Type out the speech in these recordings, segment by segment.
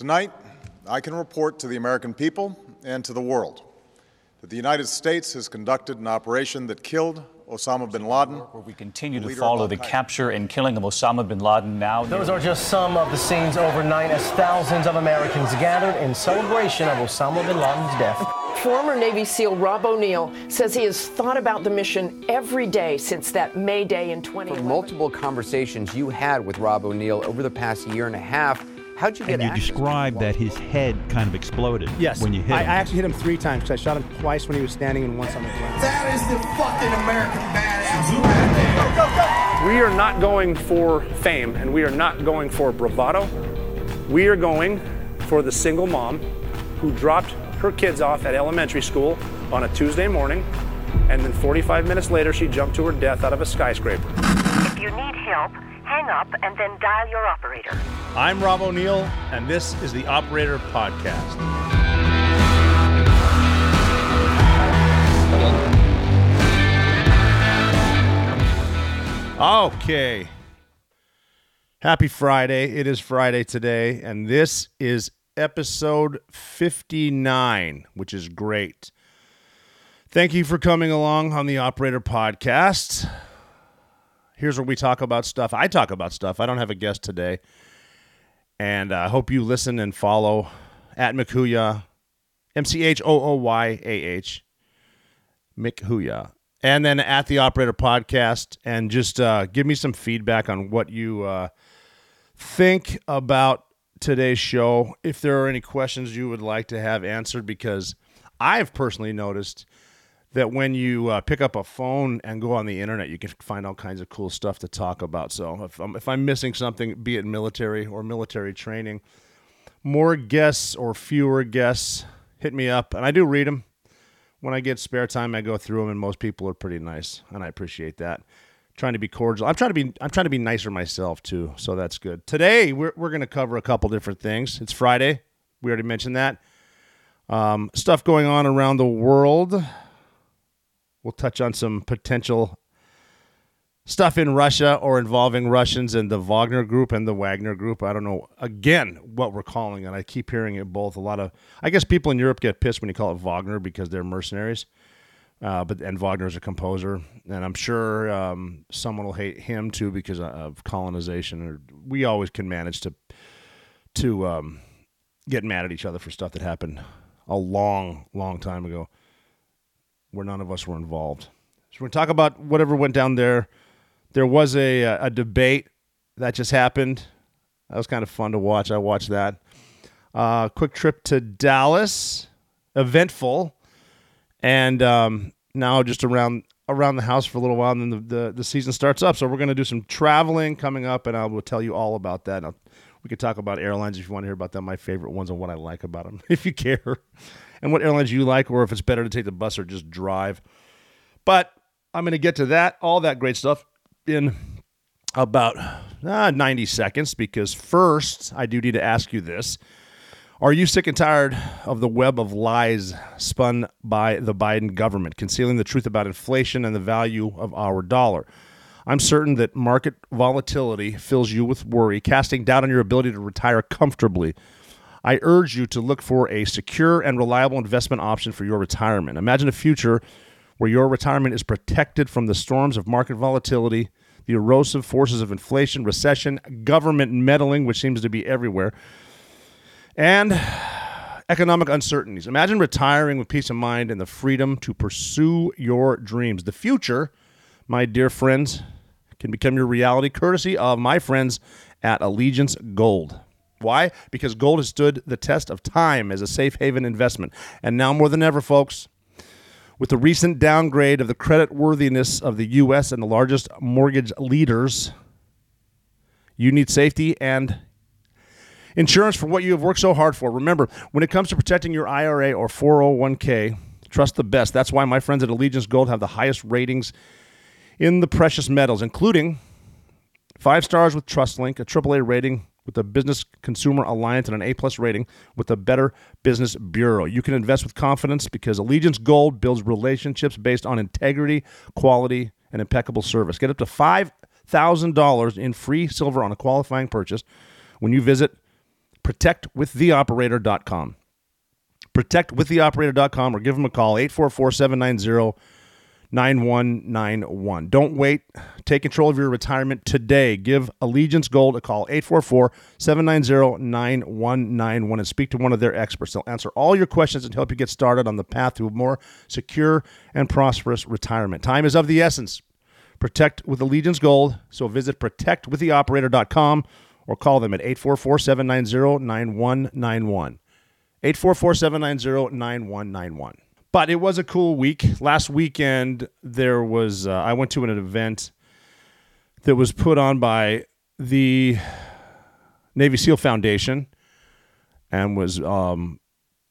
Tonight, I can report to the American people and to the world that the United States has conducted an operation that killed Osama bin Laden. Where we continue to follow the capture and killing of Osama bin Laden now. Those are just some of the scenes overnight as thousands of Americans gathered in celebration of Osama bin Laden's death. Former Navy SEAL Rob O'Neill says he has thought about the mission every day since that May Day in 2011. Multiple conversations you had with Rob O'Neill over the past year and a half. How'd you get And you described that his head kind of exploded Yes. when you hit I, I actually hit him three times because I shot him twice when he was standing and once on the ground. That is the fucking American badass. Go, go, go. We are not going for fame and we are not going for bravado. We are going for the single mom who dropped her kids off at elementary school on a Tuesday morning and then 45 minutes later she jumped to her death out of a skyscraper. If you need help, hang up and then dial your operator. I'm Rob O'Neill, and this is the Operator Podcast. Okay. Happy Friday. It is Friday today, and this is episode 59, which is great. Thank you for coming along on the Operator Podcast. Here's where we talk about stuff. I talk about stuff. I don't have a guest today. And I hope you listen and follow at McHooyah, M C H O O Y A H, McHooyah. And then at the Operator Podcast, and just uh, give me some feedback on what you uh, think about today's show. If there are any questions you would like to have answered, because I've personally noticed that when you uh, pick up a phone and go on the internet, you can find all kinds of cool stuff to talk about. So if I'm, if I'm missing something, be it military or military training, more guests or fewer guests, hit me up. And I do read them. When I get spare time, I go through them, and most people are pretty nice, and I appreciate that. Trying to be cordial. I'm trying to be. I'm trying to be nicer myself too, so that's good. Today we're we're going to cover a couple different things. It's Friday. We already mentioned that. Um, stuff going on around the world. We'll touch on some potential stuff in Russia or involving Russians and the Wagner group and the Wagner group. I don't know again what we're calling it. I keep hearing it both. A lot of I guess people in Europe get pissed when you call it Wagner because they're mercenaries. Uh, but and Wagner's a composer, and I'm sure um, someone will hate him too because of colonization. Or we always can manage to to um, get mad at each other for stuff that happened a long, long time ago, where none of us were involved. So we're gonna talk about whatever went down there. There was a a debate that just happened. That was kind of fun to watch. I watched that. Uh, quick trip to Dallas, eventful, and um, now just around around the house for a little while, and then the, the, the season starts up. So we're going to do some traveling coming up, and I will tell you all about that. We could talk about airlines if you want to hear about them, my favorite ones, and what I like about them, if you care, and what airlines you like, or if it's better to take the bus or just drive. But I'm going to get to that, all that great stuff, in about uh, 90 seconds, because first, I do need to ask you this. Are you sick and tired of the web of lies spun by the Biden government, concealing the truth about inflation and the value of our dollar? I'm certain that market volatility fills you with worry, casting doubt on your ability to retire comfortably. I urge you to look for a secure and reliable investment option for your retirement. Imagine a future where your retirement is protected from the storms of market volatility, the erosive forces of inflation, recession, government meddling, which seems to be everywhere and economic uncertainties. Imagine retiring with peace of mind and the freedom to pursue your dreams. The future, my dear friends, can become your reality courtesy of my friends at Allegiance Gold. Why? Because gold has stood the test of time as a safe haven investment. And now more than ever, folks, with the recent downgrade of the credit worthiness of the U.S. and the largest mortgage leaders, you need safety and Insurance for what you have worked so hard for. Remember, when it comes to protecting your IRA or 401k, trust the best. That's why my friends at Allegiance Gold have the highest ratings in the precious metals, including five stars with TrustLink, a AAA rating with the Business Consumer Alliance, and an A plus rating with the Better Business Bureau. You can invest with confidence because Allegiance Gold builds relationships based on integrity, quality, and impeccable service. Get up to $5,000 in free silver on a qualifying purchase when you visit protectwiththeoperator.com. Protectwiththeoperator.com or give them a call 844 790 9191. Don't wait. Take control of your retirement today. Give Allegiance Gold a call 844 790 9191 and speak to one of their experts. They'll answer all your questions and help you get started on the path to a more secure and prosperous retirement. Time is of the essence. Protect with Allegiance Gold. So visit protectwiththeoperator.com or call them at 844 790 9191. 844 790 9191. But it was a cool week. Last weekend, there was, uh, I went to an event that was put on by the Navy SEAL Foundation and was, um,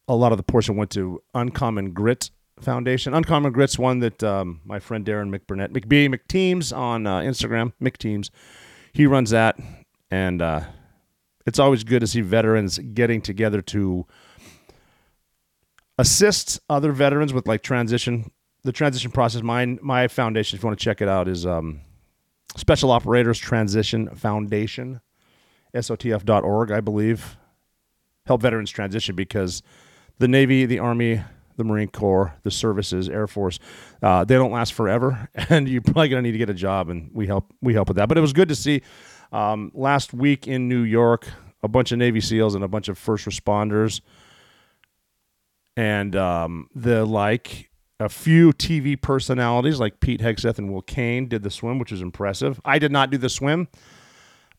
a lot of the portion went to Uncommon Grit Foundation. Uncommon Grit's one that um, my friend Darren McBurnett, McBee, McTeams on uh, Instagram, McTeams, he runs that. And uh, it's always good to see veterans getting together to assist other veterans with like transition, the transition process. Mine, my foundation, if you want to check it out, is um, Special Operators Transition Foundation, SOTF.org, I believe. Help veterans transition because the Navy, the Army, the Marine Corps, the services, Air Force, uh, they don't last forever, and you're probably gonna need to get a job, and we help we help with that. But it was good to see um, last week in New York a bunch of Navy SEALs and a bunch of first responders and um, the like a few TV personalities like Pete Hegseth and Will Cain did the swim, which was impressive. I did not do the swim.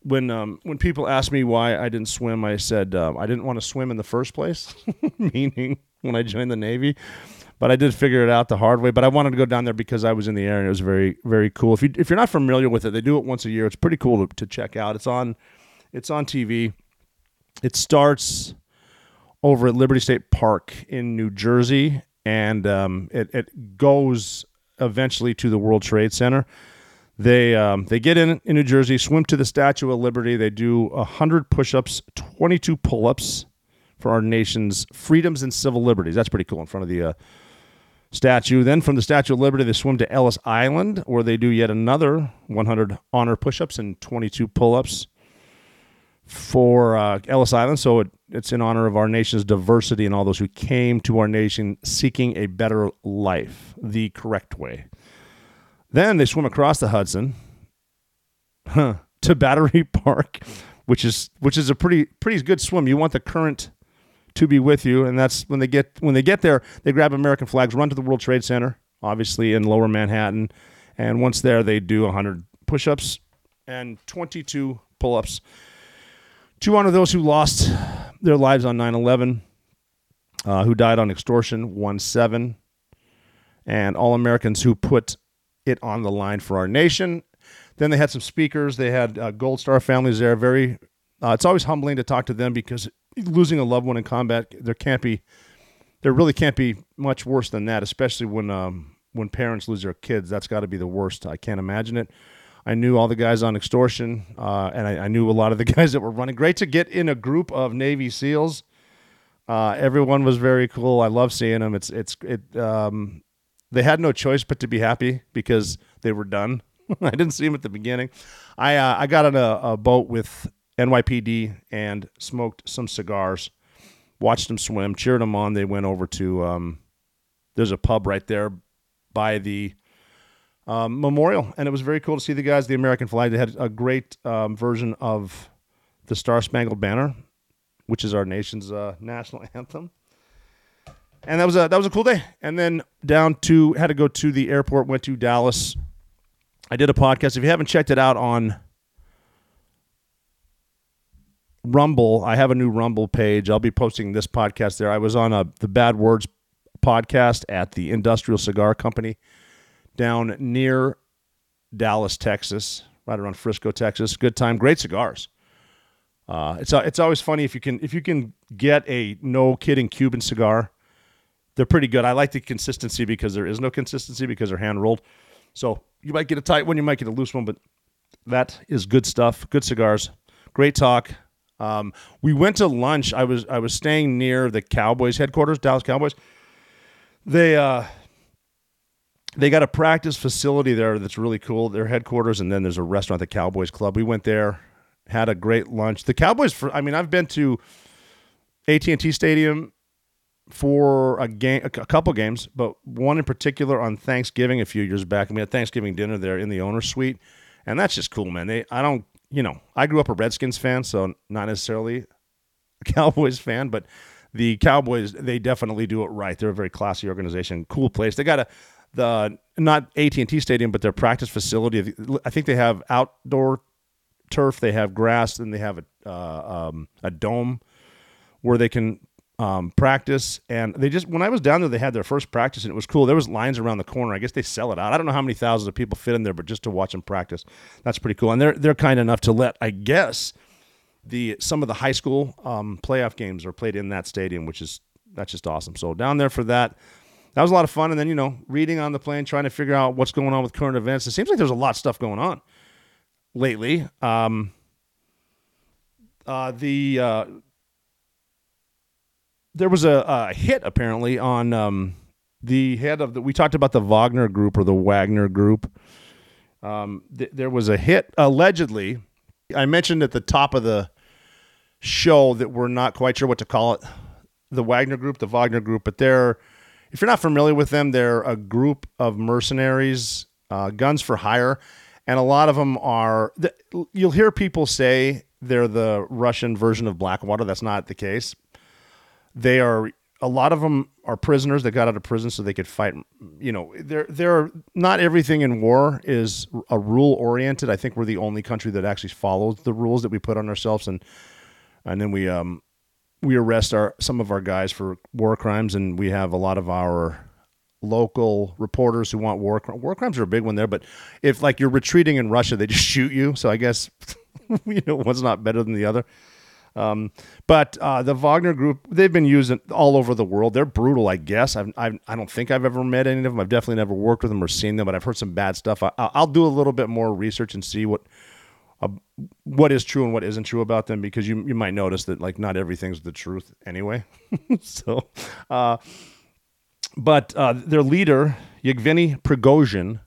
When um, when people asked me why I didn't swim, I said um, I didn't want to swim in the first place, meaning when I joined the Navy. But I did figure it out the hard way. But I wanted to go down there because I was in the air and it was very very cool. If you if you're not familiar with it, they do it once a year. It's pretty cool to, to check out. It's on it's on TV. It starts over at Liberty State Park in New Jersey, and um, it, it goes eventually to the World Trade Center. They um, they get in in New Jersey, swim to the Statue of Liberty. They do hundred push-ups, twenty-two pull-ups for our nation's freedoms and civil liberties. That's pretty cool in front of the uh, statue. Then from the Statue of Liberty, they swim to Ellis Island, where they do yet another 100 honor push-ups and 22 pull-ups for uh, Ellis Island. So it, it's in honor of our nation's diversity and all those who came to our nation seeking a better life, the correct way. Then they swim across the Hudson huh, to Battery Park, which is which is a pretty pretty good swim. You want the current to be with you, and that's when they get when they get there. They grab American flags, run to the World Trade Center, obviously in Lower Manhattan, and once there, they do 100 push-ups and 22 pull-ups to honor those who lost their lives on 9 11, uh, who died on extortion 1 7, and all Americans who put it on the line for our nation. Then they had some speakers. They had uh, Gold Star families there. Very, uh, it's always humbling to talk to them because losing a loved one in combat, there can't be, there really can't be much worse than that. Especially when um, when parents lose their kids, that's got to be the worst. I can't imagine it. I knew all the guys on extortion, uh, and I, I, knew a lot of the guys that were running. Great to get in a group of Navy SEALs. Uh, everyone was very cool. I love seeing them. It's it's it. Um, they had no choice but to be happy because they were done. I didn't see them at the beginning. I uh, I got on a, a boat with NYPD and smoked some cigars. Watched them swim, cheered them on. They went over to um, there's a pub right there by the um, memorial, and it was very cool to see the guys. The American flag. They had a great um, version of the Star Spangled Banner, which is our nation's uh, national anthem. And that was a that was a cool day. And then down to had to go to the airport. Went to Dallas. I did a podcast. If you haven't checked it out on Rumble, I have a new Rumble page. I'll be posting this podcast there. I was on a the Bad Words podcast at the Industrial Cigar Company down near Dallas, Texas, right around Frisco, Texas. Good time, great cigars. Uh, it's it's always funny if you can if you can get a no kidding Cuban cigar. They're pretty good. I like the consistency because there is no consistency because they're hand rolled. So you might get a tight one, you might get a loose one, but that is good stuff. Good cigars. Great talk. Um, we went to lunch. I was I was staying near the Cowboys headquarters, Dallas Cowboys. They uh, they got a practice facility there that's really cool. Their headquarters, and then there's a restaurant, the Cowboys Club. We went there, had a great lunch. The Cowboys, for I mean, I've been to AT&T Stadium for a game, a couple games, but one in particular on Thanksgiving a few years back. And we had Thanksgiving dinner there in the owner's suite, and that's just cool, man. They, I don't, you know, I grew up a Redskins fan, so not necessarily a Cowboys fan, but the Cowboys, they definitely do it right. They're a very classy organization, cool place. They got a the not AT and T Stadium, but their practice facility. I think they have outdoor turf, they have grass, and they have a uh, um, a dome where they can um, practice. And they just when I was down there, they had their first practice, and it was cool. There was lines around the corner. I guess they sell it out. I don't know how many thousands of people fit in there, but just to watch them practice, that's pretty cool. And they're they're kind enough to let, I guess, the some of the high school um, playoff games are played in that stadium, which is that's just awesome. So down there for that. That was a lot of fun, and then you know, reading on the plane, trying to figure out what's going on with current events. It seems like there's a lot of stuff going on lately. Um, uh, the uh, there was a, a, hit apparently on um, the head of the. We talked about the Wagner Group or the Wagner Group. Um, th- there was a hit allegedly. I mentioned at the top of the show that we're not quite sure what to call it. The Wagner Group, the Wagner Group, but they're if you're not familiar with them, they're a group of mercenaries, uh, guns for hire, and a lot of them are. You'll hear people say they're the Russian version of Blackwater. That's not the case. They are. A lot of them are prisoners that got out of prison so they could fight. You know, they're they're not everything in war is a rule oriented. I think we're the only country that actually follows the rules that we put on ourselves, and and then we um we arrest our some of our guys for war crimes, and we have a lot of our local reporters who want war war crimes are a big one there. But if like you're retreating in Russia, they just shoot you. So I guess you know one's not better than the other. Um, but uh, the Wagner Group, they've been used all over the world. They're brutal, I guess. I've, I've, I do not think I've ever met any of them. I've definitely never worked with them or seen them, but I've heard some bad stuff. I, will do a little bit more research and see what what is true and what isn't true about them because you you might notice that like not everything's the truth anyway. so, uh, but uh, their leader Yevgeny Prigozhin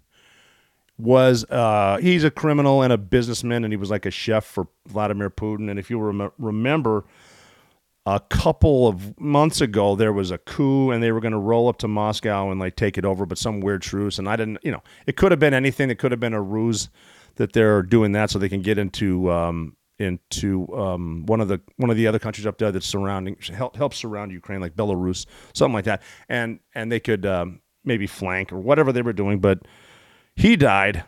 was uh, he's a criminal and a businessman and he was like a chef for Vladimir Putin. And if you rem- remember, a couple of months ago there was a coup and they were going to roll up to Moscow and like take it over, but some weird truce. And I didn't, you know, it could have been anything. It could have been a ruse that they're doing that so they can get into um, into um, one of the one of the other countries up there that's surrounding help help surround Ukraine, like Belarus, something like that, and and they could um, maybe flank or whatever they were doing. But he died.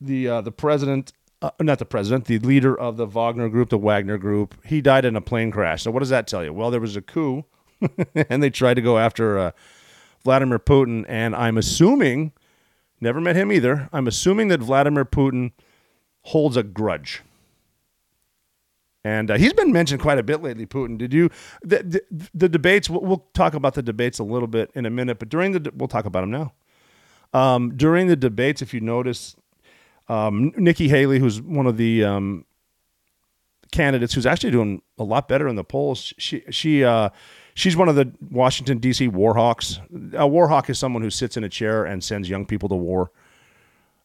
The uh, the president, uh, not the president, the leader of the Wagner group, the Wagner group, he died in a plane crash. So what does that tell you? Well, there was a coup, and they tried to go after uh, Vladimir Putin, and I'm assuming Never met him either. I'm assuming that Vladimir Putin holds a grudge. And uh, he's been mentioned quite a bit lately, Putin. Did you the, the, the debates? We'll, we'll, talk about the debates a little bit in a minute, but during the we'll talk about them now. Um, during the debates, if you notice, um, Nikki Haley, who's one of the um, candidates, who's actually doing a lot better in the polls, she she uh, she's one of the Washington D.C. Warhawks. A Warhawk is someone who sits in a chair and sends young people to war.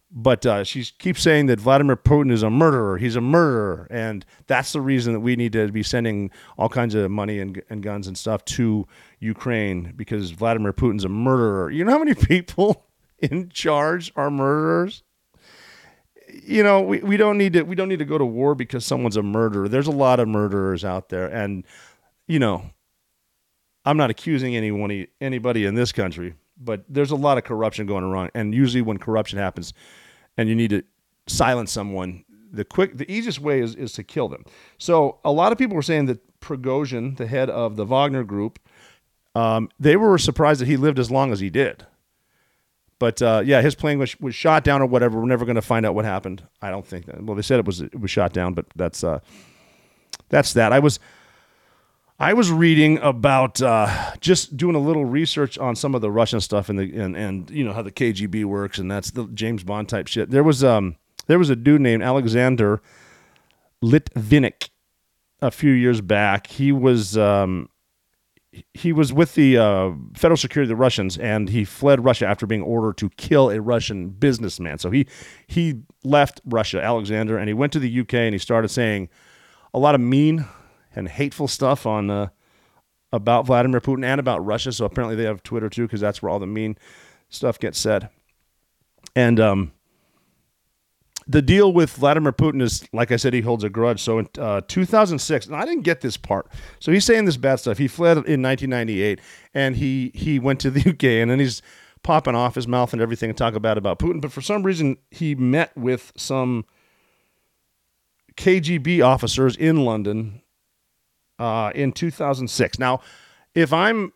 But uh, she keeps saying that Vladimir Putin is a murderer. He's a murderer, and that's the reason that we need to be sending all kinds of money and, and guns and stuff to Ukraine because Vladimir Putin's a murderer. You know how many people in charge are murderers? you know, we, we don't need to we don't need to go to war because someone's a murderer. There's a lot of murderers out there, and you know, I'm not accusing anyone, anybody in this country, but there's a lot of corruption going around. And usually, when corruption happens, and you need to silence someone, the quick, the easiest way is, is to kill them. So a lot of people were saying that Prigozhin, the head of the Wagner Group, um, they were surprised that he lived as long as he did. But uh, yeah, his plane was, was shot down or whatever. We're never going to find out what happened. I don't think that. Well, they said it was it was shot down, but that's uh, that's that. I was I was reading about uh, just doing a little research on some of the Russian stuff and the and, and you know how the KGB works and that's the James Bond type shit. There was um there was a dude named Alexander Litvinenko a few years back. He was um he was with the uh, federal security, the Russians, and he fled Russia after being ordered to kill a Russian businessman. So he he left Russia, Alexander, and he went to the UK and he started saying a lot of mean and hateful stuff on uh, about Vladimir Putin and about Russia. So apparently they have Twitter too, because that's where all the mean stuff gets said. And um, the deal with Vladimir Putin is, like I said, he holds a grudge. So in uh, 2006, and I didn't get this part. So he's saying this bad stuff. He fled in 1998, and he he went to the UK, and then he's popping off his mouth and everything and talk bad about Putin. But for some reason, he met with some KGB officers in London uh, in 2006. Now, if I'm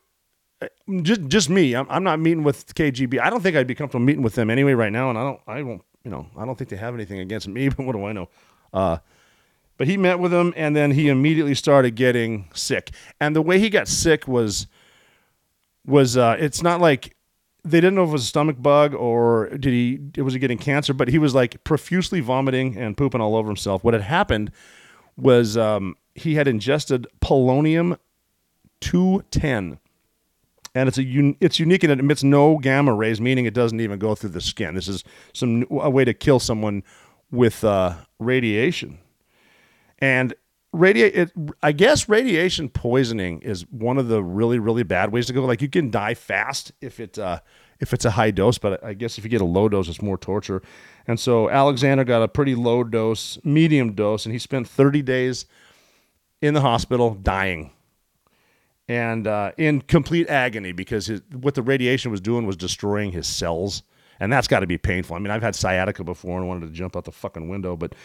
just just me, I'm, I'm not meeting with KGB. I don't think I'd be comfortable meeting with them anyway right now, and I don't I won't you know I don't think they have anything against me. But what do I know? Uh, but he met with them, and then he immediately started getting sick. And the way he got sick was was uh, it's not like they didn't know if it was a stomach bug or did he was he getting cancer, but he was like profusely vomiting and pooping all over himself. What had happened was um, he had ingested polonium 210 and it's a un- it's unique and it emits no gamma rays, meaning it doesn't even go through the skin. This is some a way to kill someone with uh, radiation, and radiate. I guess radiation poisoning is one of the really really bad ways to go. Like you can die fast if it uh, if it's a high dose, but I guess if you get a low dose, it's more torture. And so Alexander got a pretty low dose, medium dose, and he spent 30 days in the hospital dying and uh, in complete agony because his, what the radiation was doing was destroying his cells, and that's got to be painful. I mean, I've had sciatica before and wanted to jump out the fucking window, but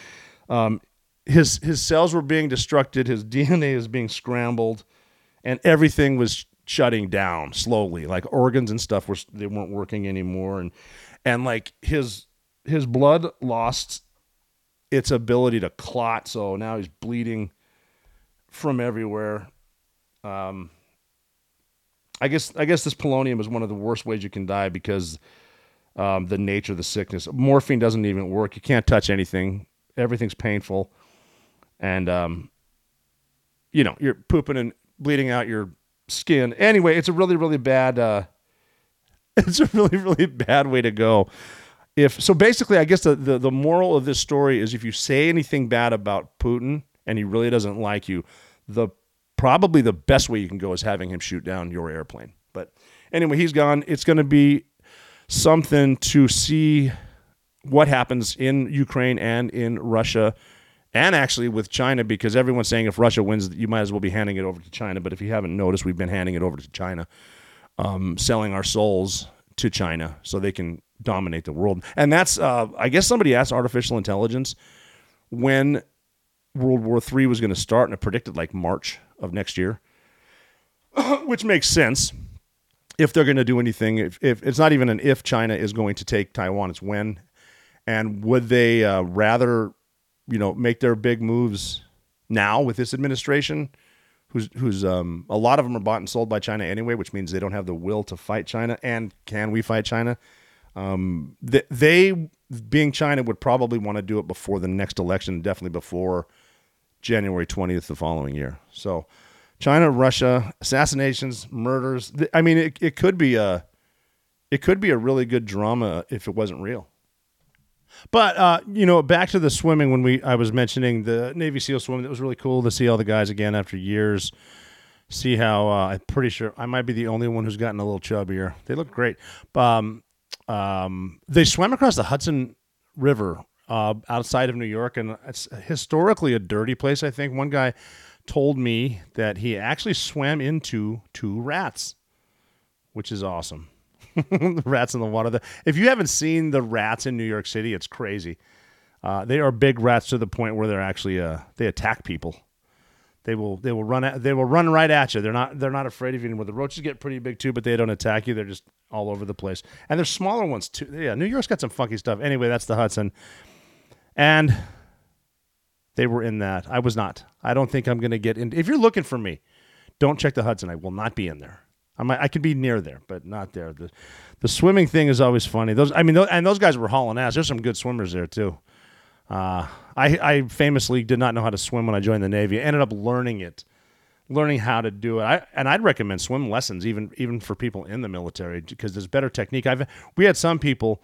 um, his his cells were being destructed, his DNA is being scrambled, and everything was shutting down slowly. Like organs and stuff were they weren't working anymore, and and like his his blood lost its ability to clot, so now he's bleeding from everywhere. Um, I guess I guess this polonium is one of the worst ways you can die because um, the nature of the sickness. Morphine doesn't even work. You can't touch anything. Everything's painful, and um, you know you're pooping and bleeding out your skin. Anyway, it's a really really bad. Uh, it's a really really bad way to go. If so, basically, I guess the, the the moral of this story is if you say anything bad about Putin and he really doesn't like you, the probably the best way you can go is having him shoot down your airplane. But anyway, he's gone. It's going to be something to see what happens in Ukraine and in Russia and actually with China because everyone's saying if Russia wins, you might as well be handing it over to China. But if you haven't noticed, we've been handing it over to China, um, selling our souls to China so they can dominate the world. And that's, uh, I guess somebody asked artificial intelligence when World War III was going to start, and it predicted like March of next year, which makes sense if they're going to do anything. If, if, it's not even an if China is going to take Taiwan, it's when. And would they uh, rather, you know, make their big moves now with this administration, who's who's um, a lot of them are bought and sold by China anyway, which means they don't have the will to fight China. And can we fight China? Um, they, they being China would probably want to do it before the next election, definitely before January 20th the following year. So China, Russia, assassinations, murders. I mean, it, it could be a it could be a really good drama if it wasn't real. But uh, you know, back to the swimming when we I was mentioning the Navy SEAL swimming. It was really cool to see all the guys again after years. See how uh, I'm pretty sure I might be the only one who's gotten a little chubbier. They look great. Um, um, they swam across the Hudson River uh, outside of New York, and it's historically a dirty place. I think one guy told me that he actually swam into two rats, which is awesome. rats in the water. If you haven't seen the rats in New York City, it's crazy. Uh, they are big rats to the point where they're actually uh, they attack people. They will they will run at, they will run right at you. They're not they're not afraid of you anymore. The roaches get pretty big too, but they don't attack you. They're just all over the place. And there's smaller ones too. Yeah, New York's got some funky stuff. Anyway, that's the Hudson. And they were in that. I was not. I don't think I'm going to get in. If you're looking for me, don't check the Hudson. I will not be in there. I might, I could be near there, but not there. The the swimming thing is always funny. Those I mean, those, and those guys were hauling ass. There's some good swimmers there too. Uh, I I famously did not know how to swim when I joined the Navy. I ended up learning it, learning how to do it. I, and I'd recommend swim lessons even even for people in the military because there's better technique. I've we had some people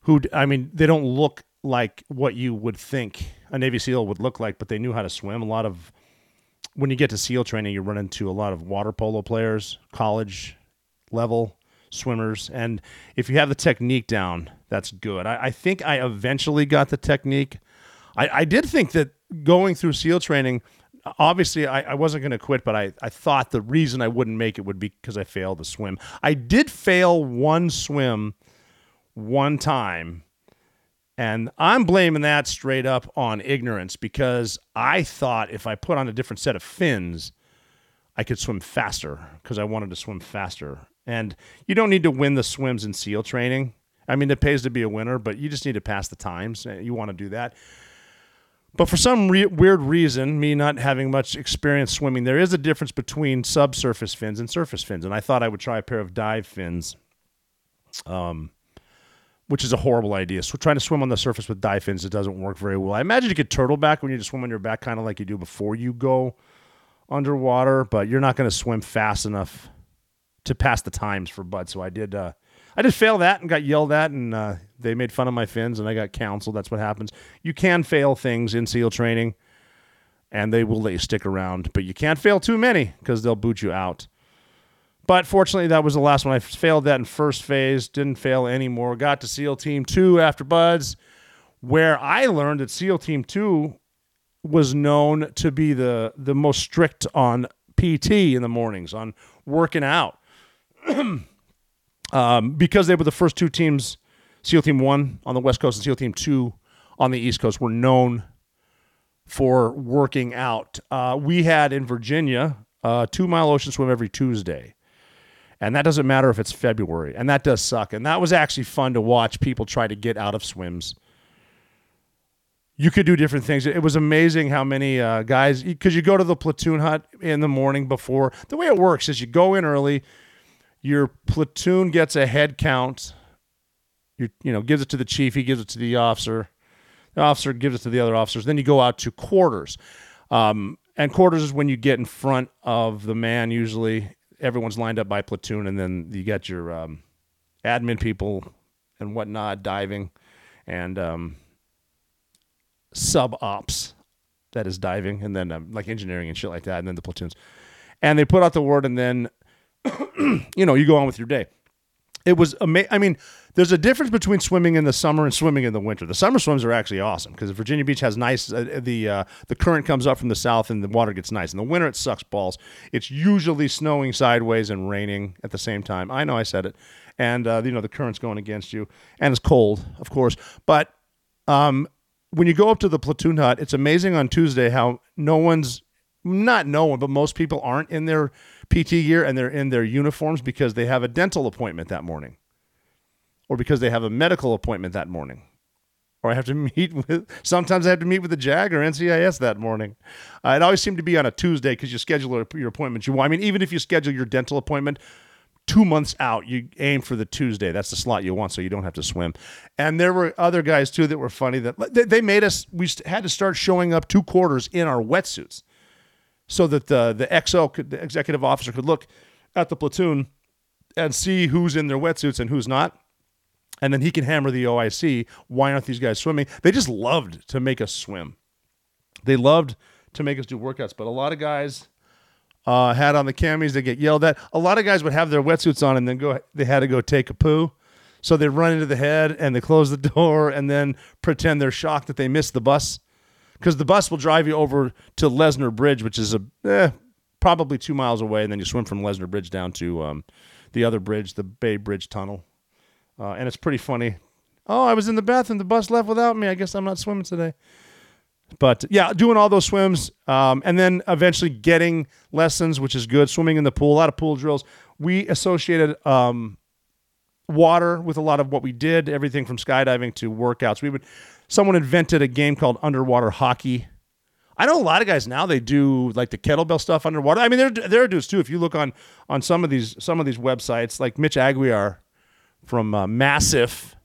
who I mean they don't look like what you would think a Navy SEAL would look like, but they knew how to swim. A lot of when you get to SEAL training, you run into a lot of water polo players, college level swimmers, and if you have the technique down, that's good. I, I think I eventually got the technique. I, I did think that going through SEAL training, obviously I, I wasn't going to quit, but I, I thought the reason I wouldn't make it would be because I failed the swim. I did fail one swim one time. And I'm blaming that straight up on ignorance because I thought if I put on a different set of fins, I could swim faster because I wanted to swim faster. And you don't need to win the swims in SEAL training. I mean, it pays to be a winner, but you just need to pass the times. You want to do that. But for some re- weird reason, me not having much experience swimming, there is a difference between subsurface fins and surface fins. And I thought I would try a pair of dive fins, um, which is a horrible idea. So trying to swim on the surface with dive fins, it doesn't work very well. I imagine you could turtle back when you just swim on your back, kind of like you do before you go underwater, but you're not going to swim fast enough to pass the times for Bud. So I did. Uh, I did fail that and got yelled at, and uh, they made fun of my fins, and I got counseled. That's what happens. You can fail things in SEAL training, and they will let you stick around, but you can't fail too many because they'll boot you out. But fortunately, that was the last one. I failed that in first phase, didn't fail anymore. Got to SEAL Team 2 after Buds, where I learned that SEAL Team 2 was known to be the, the most strict on PT in the mornings, on working out. um, because they were the first two teams, SEAL Team 1 on the West Coast and SEAL Team 2 on the East Coast, were known for working out. Uh, we had in Virginia a two mile ocean swim every Tuesday. And that doesn't matter if it's February. And that does suck. And that was actually fun to watch people try to get out of swims. You could do different things. It was amazing how many uh, guys, because you go to the platoon hut in the morning before. The way it works is you go in early, your platoon gets a head count. You you know gives it to the chief. He gives it to the officer. The officer gives it to the other officers. Then you go out to quarters, um, and quarters is when you get in front of the man. Usually, everyone's lined up by platoon, and then you got your um, admin people and whatnot diving, and um, sub ops that is diving, and then um, like engineering and shit like that, and then the platoons, and they put out the word, and then you know, you go on with your day. It was amazing. I mean, there's a difference between swimming in the summer and swimming in the winter. The summer swims are actually awesome because Virginia Beach has nice. Uh, the uh, the current comes up from the south and the water gets nice. In the winter, it sucks balls. It's usually snowing sideways and raining at the same time. I know I said it, and uh, you know the current's going against you, and it's cold, of course. But um, when you go up to the platoon hut, it's amazing on Tuesday how no one's not no one, but most people aren't in their PT gear and they're in their uniforms because they have a dental appointment that morning or because they have a medical appointment that morning. Or I have to meet with, sometimes I have to meet with the JAG or NCIS that morning. Uh, it always seemed to be on a Tuesday because you schedule your appointments. You, I mean, even if you schedule your dental appointment two months out, you aim for the Tuesday. That's the slot you want so you don't have to swim. And there were other guys too that were funny that they made us, we had to start showing up two quarters in our wetsuits so that the the XO could, the executive officer could look at the platoon and see who's in their wetsuits and who's not. And then he can hammer the OIC. Why aren't these guys swimming? They just loved to make us swim. They loved to make us do workouts. But a lot of guys uh, had on the camis. They get yelled at. A lot of guys would have their wetsuits on and then go. They had to go take a poo. So they run into the head and they close the door and then pretend they're shocked that they missed the bus because the bus will drive you over to Lesner Bridge, which is a eh, probably two miles away, and then you swim from Lesner Bridge down to um, the other bridge, the Bay Bridge Tunnel, uh, and it's pretty funny. Oh, I was in the bathroom. The bus left without me. I guess I'm not swimming today. But yeah, doing all those swims, um, and then eventually getting lessons, which is good. Swimming in the pool, a lot of pool drills. We associated um, water with a lot of what we did, everything from skydiving to workouts. We would someone invented a game called underwater hockey. I know a lot of guys now they do like the kettlebell stuff underwater. I mean, there there are dudes too. If you look on on some of these some of these websites, like Mitch Aguiar from uh, Massive,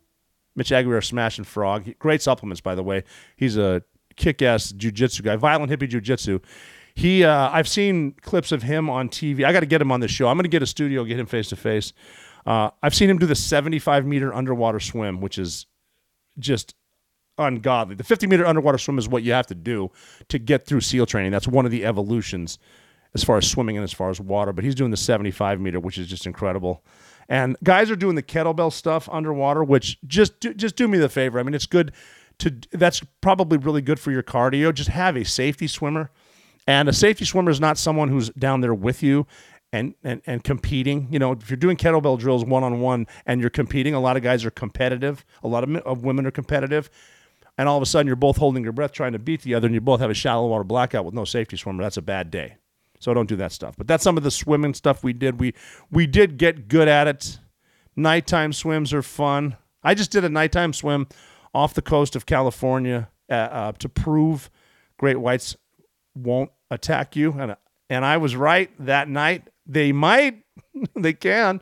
Mitch Aguiar Smash and Frog, great supplements by the way. He's a kick-ass jujitsu guy, violent hippie jujitsu. He, uh, I've seen clips of him on TV. I got to get him on the show. I'm going to get a studio, get him face to face. I've seen him do the 75 meter underwater swim, which is just ungodly. The 50 meter underwater swim is what you have to do to get through SEAL training. That's one of the evolutions as far as swimming and as far as water. But he's doing the 75 meter, which is just incredible. And guys are doing the kettlebell stuff underwater, which just do, just do me the favor. I mean, it's good to. That's probably really good for your cardio. Just have a safety swimmer, and a safety swimmer is not someone who's down there with you and and and competing. You know, if you're doing kettlebell drills one on one and you're competing, a lot of guys are competitive. A lot of, of women are competitive. And all of a sudden, you're both holding your breath trying to beat the other, and you both have a shallow water blackout with no safety swimmer. That's a bad day. So don't do that stuff. But that's some of the swimming stuff we did. We we did get good at it. Nighttime swims are fun. I just did a nighttime swim off the coast of California uh, uh, to prove great whites won't attack you, and and I was right that night. They might, they can,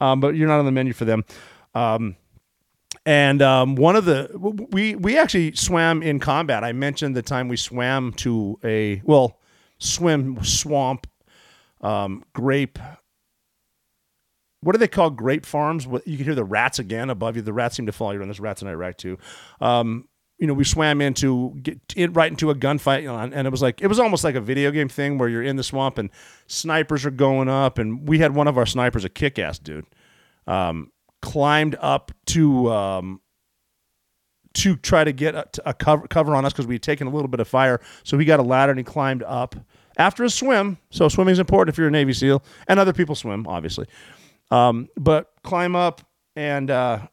um, but you're not on the menu for them. Um, and um, one of the we we actually swam in combat. I mentioned the time we swam to a well swim swamp um, grape. What do they call grape farms? You can hear the rats again above you. The rats seem to follow you around. There's rats in Iraq too. Um, you know, we swam into get in, right into a gunfight, you know, and it was like it was almost like a video game thing where you're in the swamp and snipers are going up, and we had one of our snipers, a kick-ass dude, um, climbed up to um, to try to get a, a cover cover on us because we had taken a little bit of fire. So he got a ladder and he climbed up after a swim. So swimming is important if you're a Navy SEAL, and other people swim, obviously. Um, but climb up, and uh,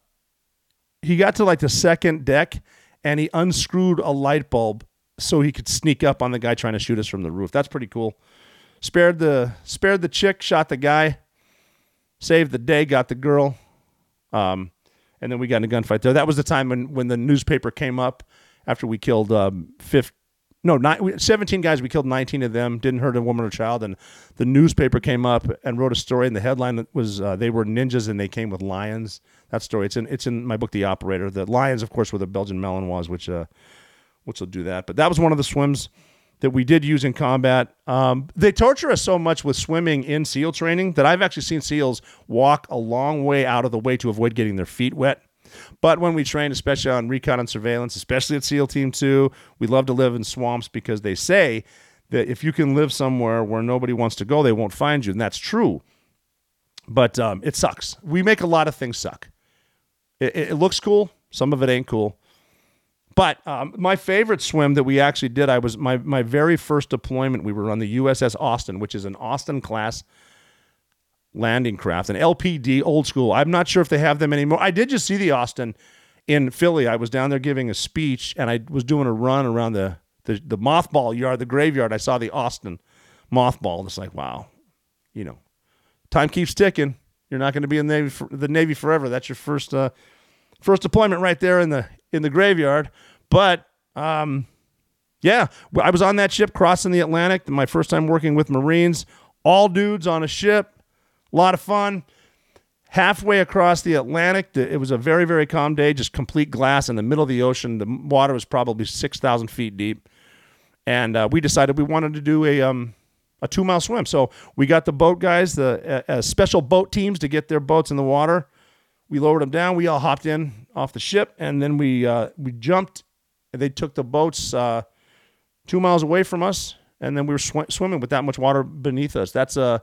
he got to like the second deck and he unscrewed a light bulb so he could sneak up on the guy trying to shoot us from the roof. That's pretty cool. Spared the spared the chick, shot the guy, saved the day, got the girl. Um, and then we got in a gunfight there. That was the time when when the newspaper came up after we killed um, fifth, no, nine, 17 guys. We killed 19 of them. Didn't hurt a woman or child. And the newspaper came up and wrote a story. And the headline was uh, they were ninjas and they came with lions. That story. It's in it's in my book, The Operator. The lions, of course, were the Belgian Malinois, which uh, which will do that. But that was one of the swims that we did use in combat. Um, they torture us so much with swimming in SEAL training that I've actually seen SEALs walk a long way out of the way to avoid getting their feet wet. But when we train, especially on recon and surveillance, especially at SEAL Team 2, we love to live in swamps because they say that if you can live somewhere where nobody wants to go, they won't find you. And that's true. But um, it sucks. We make a lot of things suck. It, it, looks cool, some of it ain't cool. But um, my favorite swim that we actually did, I was my my very first deployment. We were on the USS Austin, which is an Austin class landing craft, an LPD, old school. I'm not sure if they have them anymore. I did just see the Austin in Philly. I was down there giving a speech, and I was doing a run around the the, the mothball yard, the graveyard. I saw the Austin mothball. It's like, wow, you know, time keeps ticking. You're not going to be in the Navy, for, the Navy forever. That's your first uh, first deployment right there in the in the graveyard. But um, yeah, I was on that ship crossing the Atlantic. My first time working with Marines, all dudes on a ship, a lot of fun. Halfway across the Atlantic, it was a very very calm day, just complete glass in the middle of the ocean. The water was probably six thousand feet deep, and uh, we decided we wanted to do a um, a two mile swim. So we got the boat guys, the uh, uh, special boat teams to get their boats in the water. We lowered them down. We all hopped in off the ship, and then we uh, we jumped. And they took the boats uh, two miles away from us, and then we were sw- swimming with that much water beneath us. That's a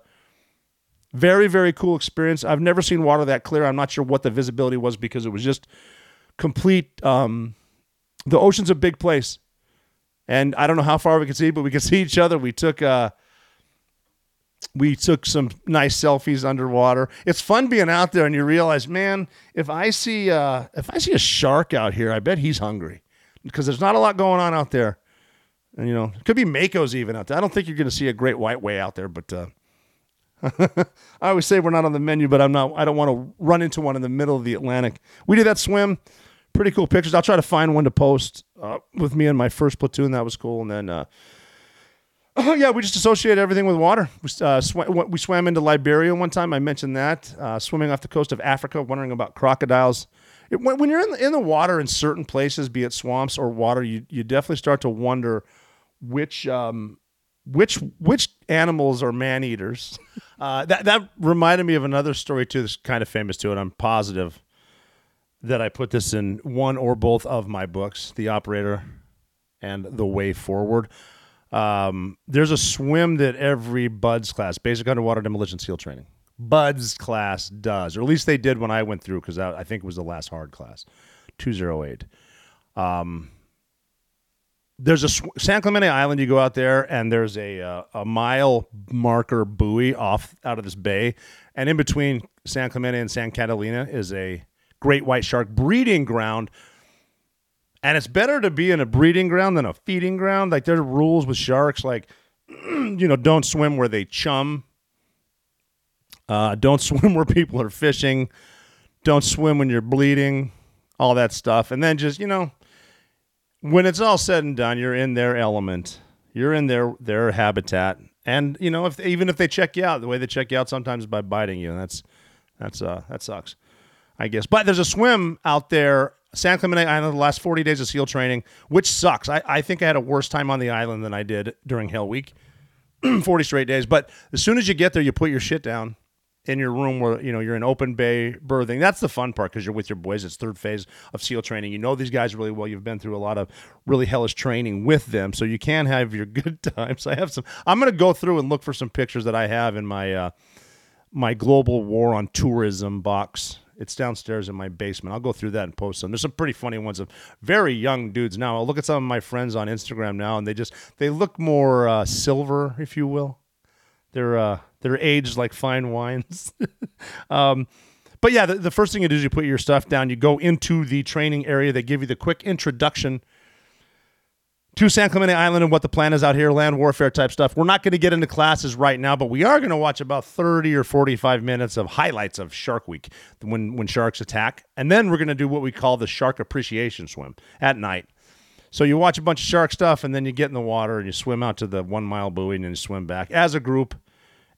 very very cool experience. I've never seen water that clear. I'm not sure what the visibility was because it was just complete. Um, the ocean's a big place, and I don't know how far we could see, but we could see each other. We took. Uh, we took some nice selfies underwater. It's fun being out there, and you realize, man, if I see uh, if I see a shark out here, I bet he's hungry because there's not a lot going on out there. And you know, it could be makos even out there. I don't think you're going to see a great white way out there, but uh, I always say we're not on the menu, but I'm not. I don't want to run into one in the middle of the Atlantic. We did that swim. Pretty cool pictures. I'll try to find one to post uh, with me and my first platoon. That was cool, and then uh, yeah, we just associate everything with water. We, uh, sw- we swam into Liberia one time. I mentioned that. Uh, swimming off the coast of Africa, wondering about crocodiles. It, when, when, you're in the, in the water in certain places, be it swamps or water, you, you definitely start to wonder which um, which which animals are man eaters. Uh, that that reminded me of another story too. That's kind of famous too, and I'm positive that I put this in one or both of my books, The Operator and The Way Forward. Um, there's a swim that every BUDS class, Basic Underwater Demolition SEAL Training, BUDS class does, or at least they did when I went through because I, think it was the last hard class, 208. Um, there's a sw- San Clemente Island. You go out there, and there's a uh, a mile marker buoy off out of this bay, and in between San Clemente and San Catalina is a great white shark breeding ground. And it's better to be in a breeding ground than a feeding ground. Like there's rules with sharks, like you know, don't swim where they chum. Uh, don't swim where people are fishing. Don't swim when you're bleeding. All that stuff, and then just you know when it's all said and done, you're in their element. You're in their their habitat, and you know if even if they check you out, the way they check you out sometimes is by biting you, and that's that's uh that sucks, I guess. But there's a swim out there, San Clemente Island, the last 40 days of SEAL training, which sucks. I, I think I had a worse time on the island than I did during Hell Week, 40 straight days. But as soon as you get there, you put your shit down in your room where you know you're in open bay berthing. That's the fun part because you're with your boys. It's third phase of SEAL training. You know these guys really well. You've been through a lot of really hellish training with them, so you can have your good times. I have some. I'm gonna go through and look for some pictures that I have in my uh, my global war on tourism box. It's downstairs in my basement. I'll go through that and post some. There's some pretty funny ones of very young dudes now. I'll look at some of my friends on Instagram now, and they just they look more uh, silver, if you will. They're uh, they're aged like fine wines. um, but yeah, the, the, first thing you do is you put your stuff down. You go into the training area. They give you the quick introduction to San Clemente Island and what the plan is out here, land warfare type stuff. We're not going to get into classes right now, but we are going to watch about 30 or 45 minutes of highlights of Shark Week when, when sharks attack. And then we're going to do what we call the shark appreciation swim at night. So you watch a bunch of shark stuff, and then you get in the water and you swim out to the one mile buoy and then you swim back as a group.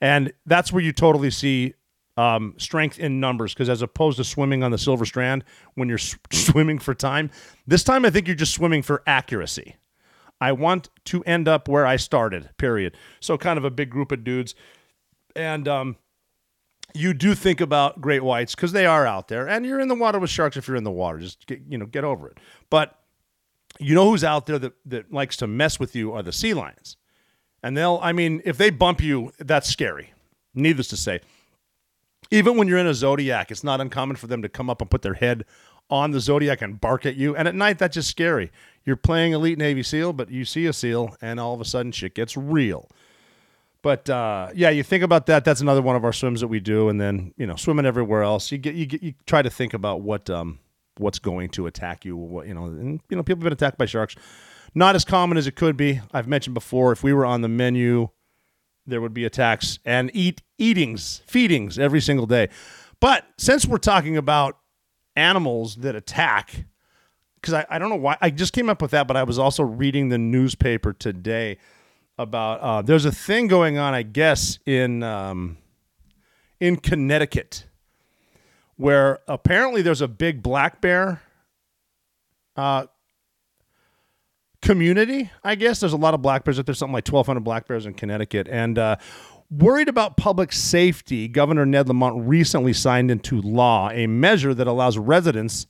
And that's where you totally see um, strength in numbers because as opposed to swimming on the Silver Strand when you're s- swimming for time, this time I think you're just swimming for accuracy. I want to end up where I started, period. So kind of a big group of dudes. And um, you do think about great whites because they are out there. And you're in the water with sharks if you're in the water. Just get, you know, get over it. But you know who's out there that, that likes to mess with you are the sea lions. And they'll, I mean, if they bump you, that's scary. Needless to say. Even when you're in a Zodiac, it's not uncommon for them to come up and put their head on the Zodiac and bark at you. And at night, that's just scary. You're playing Elite Navy SEAL, but you see a SEAL, and all of a sudden shit gets real. But uh, yeah, you think about that. That's another one of our swims that we do, and then you know, swimming everywhere else. You get you get you try to think about what um what's going to attack you. What you know, and you know, people have been attacked by sharks. Not as common as it could be. I've mentioned before. If we were on the menu, there would be attacks and eat eatings, feedings every single day. But since we're talking about animals that attack, because I, I don't know why I just came up with that, but I was also reading the newspaper today about uh, there's a thing going on, I guess, in um, in Connecticut where apparently there's a big black bear uh, community. I guess there's a lot of black bears. There's something like 1,200 black bears in Connecticut, and uh, worried about public safety, Governor Ned Lamont recently signed into law a measure that allows residents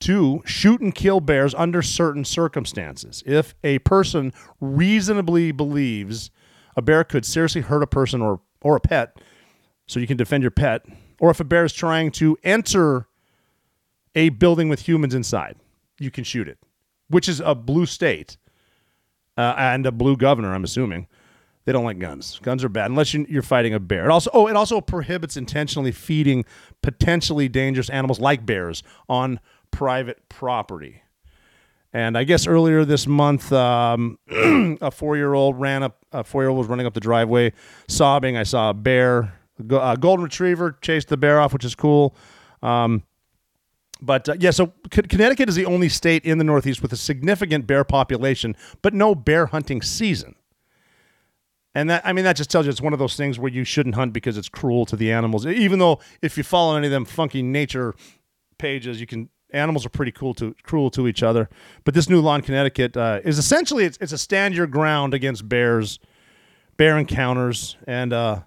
to shoot and kill bears under certain circumstances. If a person reasonably believes a bear could seriously hurt a person or or a pet, so you can defend your pet, or if a bear is trying to enter a building with humans inside, you can shoot it, which is a blue state uh, and a blue governor, I'm assuming. They don't like guns. Guns are bad unless you're fighting a bear. It also oh, it also prohibits intentionally feeding potentially dangerous animals like bears on private property. And I guess earlier this month, um, a four-year-old ran up. A four-year-old was running up the driveway, sobbing. I saw a bear, a golden retriever, chased the bear off, which is cool. Um, but uh, yeah, so Connecticut is the only state in the Northeast with a significant bear population, but no bear hunting season. And that, I mean, that just tells you it's one of those things where you shouldn't hunt because it's cruel to the animals. Even though if you follow any of them funky nature pages, you can animals are pretty cool to cruel to each other. But this new law in Connecticut uh, is essentially it's, it's a stand your ground against bears, bear encounters, and uh,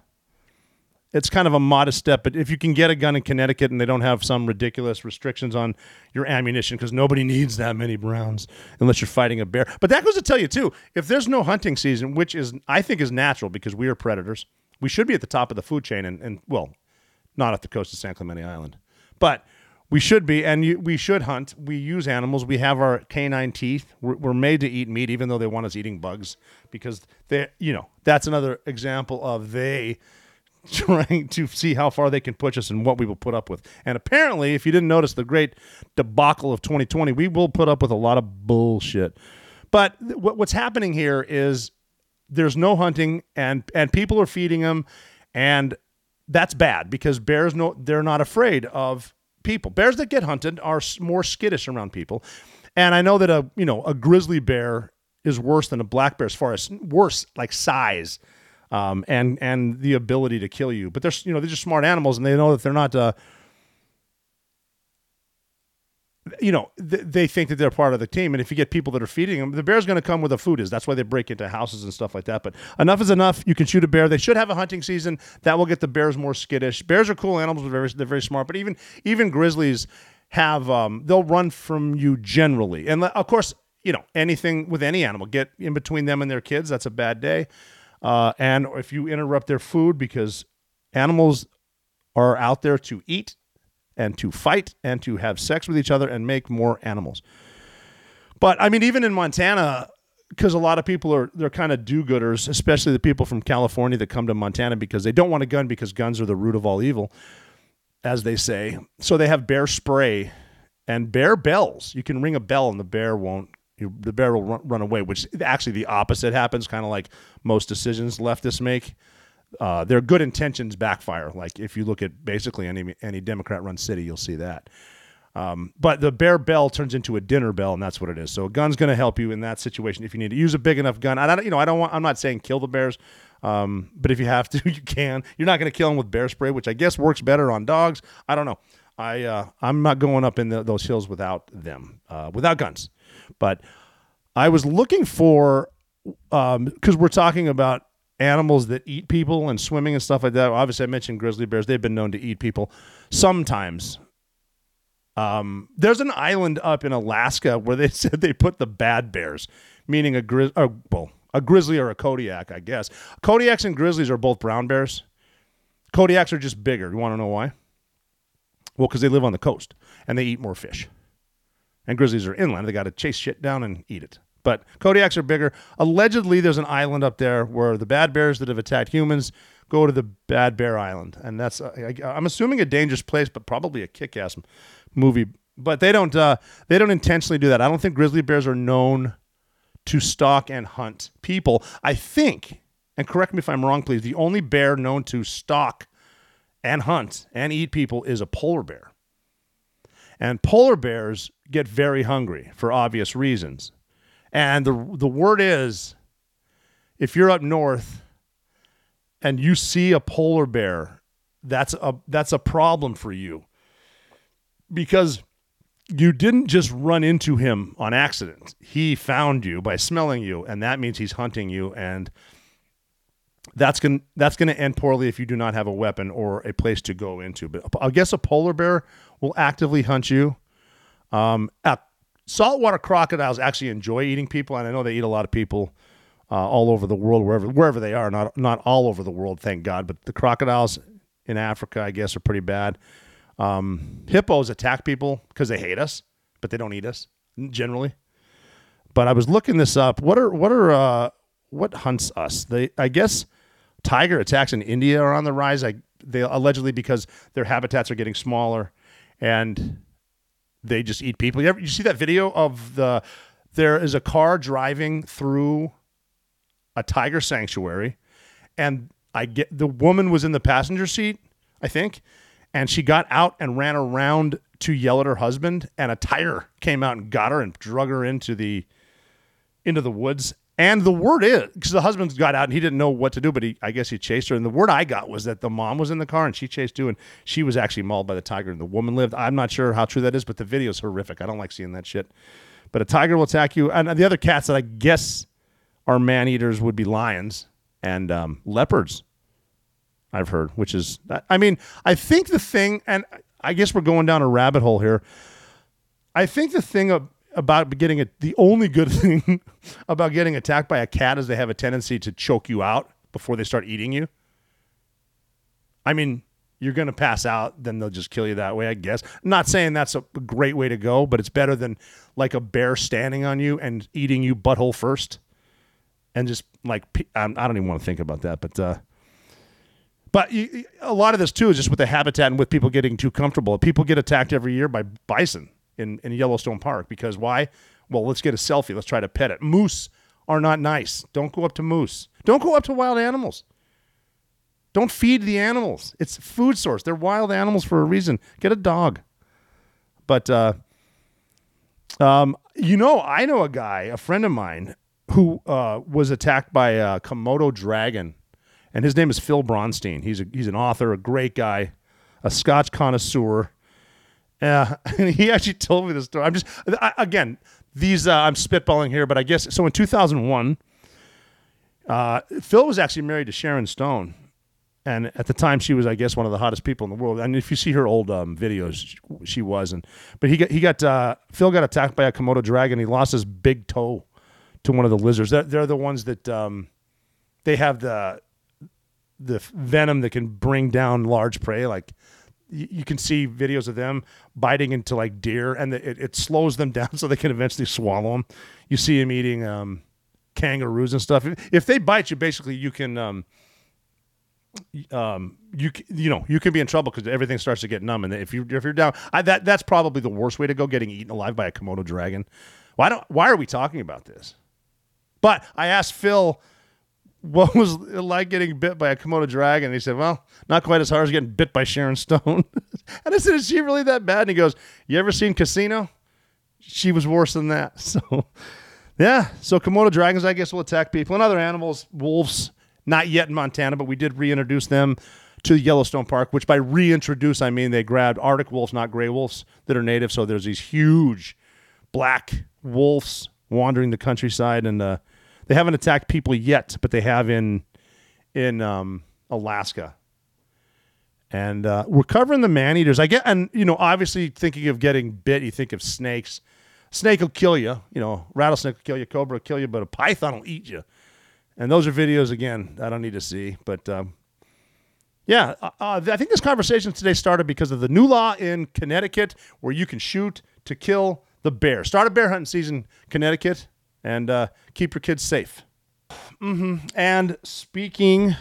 it's kind of a modest step, but if you can get a gun in Connecticut and they don't have some ridiculous restrictions on your ammunition, because nobody needs that many rounds unless you're fighting a bear. But that goes to tell you too, if there's no hunting season, which is I think is natural because we are predators, we should be at the top of the food chain, and, and well, not at the coast of San Clemente Island, but we should be, and you, we should hunt. We use animals. We have our canine teeth. We're, we're made to eat meat, even though they want us eating bugs, because they, you know, that's another example of they trying to see how far they can push us and what we will put up with. And apparently, if you didn't notice the great debacle of 2020, we will put up with a lot of bullshit. But th- what's happening here is there's no hunting, and and people are feeding them, and that's bad because bears know they're not afraid of people. Bears that get hunted are more skittish around people, and I know that a you know a grizzly bear is worse than a black bear as far as worse like size um, and and the ability to kill you. But they're you know they're just smart animals, and they know that they're not. Uh, you know, th- they think that they're part of the team, and if you get people that are feeding them, the bear's going to come where the food is. That's why they break into houses and stuff like that. But enough is enough. You can shoot a bear. They should have a hunting season that will get the bears more skittish. Bears are cool animals. They're very, they're very smart. But even even grizzlies have um, they'll run from you generally, and of course, you know anything with any animal get in between them and their kids. That's a bad day. Uh, and if you interrupt their food because animals are out there to eat and to fight and to have sex with each other and make more animals. But I mean, even in Montana, because a lot of people are they're kind of do-gooders, especially the people from California that come to Montana because they don't want a gun because guns are the root of all evil, as they say. So they have bear spray and bear bells. You can ring a bell and the bear won't. The bear will run, run away, which actually the opposite happens, kind of like most decisions leftists make uh, their good intentions backfire. Like if you look at basically any any Democrat run city, you'll see that. Um, but the bear bell turns into a dinner bell, and that's what it is. So a gun's going to help you in that situation if you need to use a big enough gun. I don't, you know, I don't want. I'm not saying kill the bears, um, but if you have to, you can. You're not going to kill them with bear spray, which I guess works better on dogs. I don't know. I uh, I'm not going up in the, those hills without them, uh, without guns. But I was looking for um because we're talking about animals that eat people and swimming and stuff like that. Obviously, I mentioned grizzly bears. They've been known to eat people sometimes. Um, there's an island up in Alaska where they said they put the bad bears, meaning a well, a grizzly or a Kodiak, I guess. Kodiaks and grizzlies are both brown bears. Kodiaks are just bigger. You want to know why? Well, because they live on the coast and they eat more fish. And grizzlies are inland. They got to chase shit down and eat it. But Kodiaks are bigger. Allegedly, there's an island up there where the bad bears that have attacked humans go to the Bad Bear Island, and that's I, I'm assuming a dangerous place, but probably a kick-ass movie. But they don't uh, they don't intentionally do that. I don't think grizzly bears are known to stalk and hunt people. I think, and correct me if I'm wrong, please. The only bear known to stalk and hunt and eat people is a polar bear. And polar bears get very hungry for obvious reasons. And the the word is if you're up north and you see a polar bear, that's a that's a problem for you. Because you didn't just run into him on accident. He found you by smelling you, and that means he's hunting you and that's going that's going to end poorly if you do not have a weapon or a place to go into. But I guess a polar bear will actively hunt you. Um, uh, saltwater crocodiles actually enjoy eating people, and I know they eat a lot of people uh, all over the world, wherever wherever they are. Not not all over the world, thank God. But the crocodiles in Africa, I guess, are pretty bad. Um, hippos attack people because they hate us, but they don't eat us generally. But I was looking this up. What are what are uh, what hunts us? They I guess tiger attacks in India are on the rise. I they allegedly because their habitats are getting smaller, and they just eat people. You ever you see that video of the there is a car driving through a tiger sanctuary, and I get the woman was in the passenger seat, I think, and she got out and ran around to yell at her husband, and a tiger came out and got her and drug her into the into the woods. And the word is because the husband got out and he didn't know what to do, but he I guess he chased her. And the word I got was that the mom was in the car and she chased too, and she was actually mauled by the tiger, and the woman lived. I'm not sure how true that is, but the video is horrific. I don't like seeing that shit. But a tiger will attack you, and the other cats that I guess are man eaters would be lions and um, leopards I've heard, which is, I mean, I think the thing, and I guess we're going down a rabbit hole here. I think the thing about getting it, the only good thing about getting attacked by a cat is they have a tendency to choke you out before they start eating you. I mean, you're going to pass out, then they'll just kill you that way, I guess. I'm not saying that's a great way to go, but it's better than like a bear standing on you and eating you butthole first. And just like, I don't even want to think about that, but, uh, but you, a lot of this too is just with the habitat and with people getting too comfortable. People get attacked every year by bison in, in Yellowstone Park because why? Well, let's get a selfie. Let's try to pet it. Moose are not nice. Don't go up to moose. Don't go up to wild animals. Don't feed the animals. It's food source. They're wild animals for a reason. Get a dog. But uh, um, you know, I know a guy, a friend of mine, who uh, was attacked by a Komodo dragon and his name is Phil Bronstein. He's a, he's an author, a great guy, a Scotch connoisseur. Yeah, and he actually told me this story. I'm just I, again these uh, I'm spitballing here, but I guess so. In 2001, uh, Phil was actually married to Sharon Stone, and at the time she was, I guess, one of the hottest people in the world. And if you see her old um, videos, she was. And but he got he got uh, Phil got attacked by a Komodo dragon. He lost his big toe to one of the lizards. They're, they're the ones that um, they have the the venom that can bring down large prey. Like you, can see videos of them biting into like deer, and the, it, it, slows them down so they can eventually swallow them. You see them eating um, kangaroos and stuff. If, if, they bite you, basically you can. Um, um, you you know you can be in trouble because everything starts to get numb, and if you if you're down, I, that that's probably the worst way to go, getting eaten alive by a Komodo dragon. Why don't why are we talking about this? But I asked Phil what was it like getting bit by a Komodo dragon? And he said, well, not quite as hard as getting bit by Sharon Stone. and I said, is she really that bad? And he goes, you ever seen Casino? She was worse than that. So, yeah. So Komodo dragons, I guess, will attack people and other animals. Wolves, not yet in Montana, but we did reintroduce them to Yellowstone Park, which by reintroduce, I mean they grabbed Arctic wolves, not gray wolves, that are native. So there's these huge black wolves wandering the countryside and, uh, they haven't attacked people yet, but they have in in um, Alaska. And uh, we're covering the man eaters. I get, and you know, obviously thinking of getting bit, you think of snakes. Snake will kill you. You know, rattlesnake will kill you, cobra will kill you, but a python will eat you. And those are videos again I don't need to see, but um, yeah, uh, uh I think this conversation today started because of the new law in Connecticut where you can shoot to kill the bear. Start a bear hunting season, Connecticut and uh, keep your kids safe. Mm-hmm. And speaking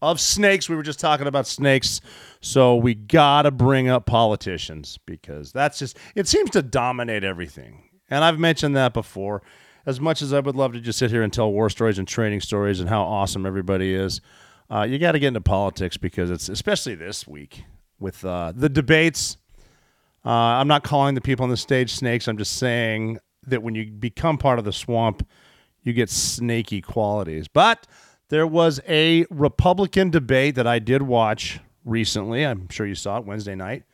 of snakes, we were just talking about snakes, so we gotta bring up politicians because that's just it seems to dominate everything. And I've mentioned that before. As much as I would love to just sit here and tell war stories and training stories and how awesome everybody is, uh, you got to get into politics because it's especially this week with uh, the debates. Uh, I'm not calling the people on the stage snakes. I'm just saying that when you become part of the swamp, you get snaky qualities. But there was a Republican debate that I did watch recently. I'm sure you saw it Wednesday night.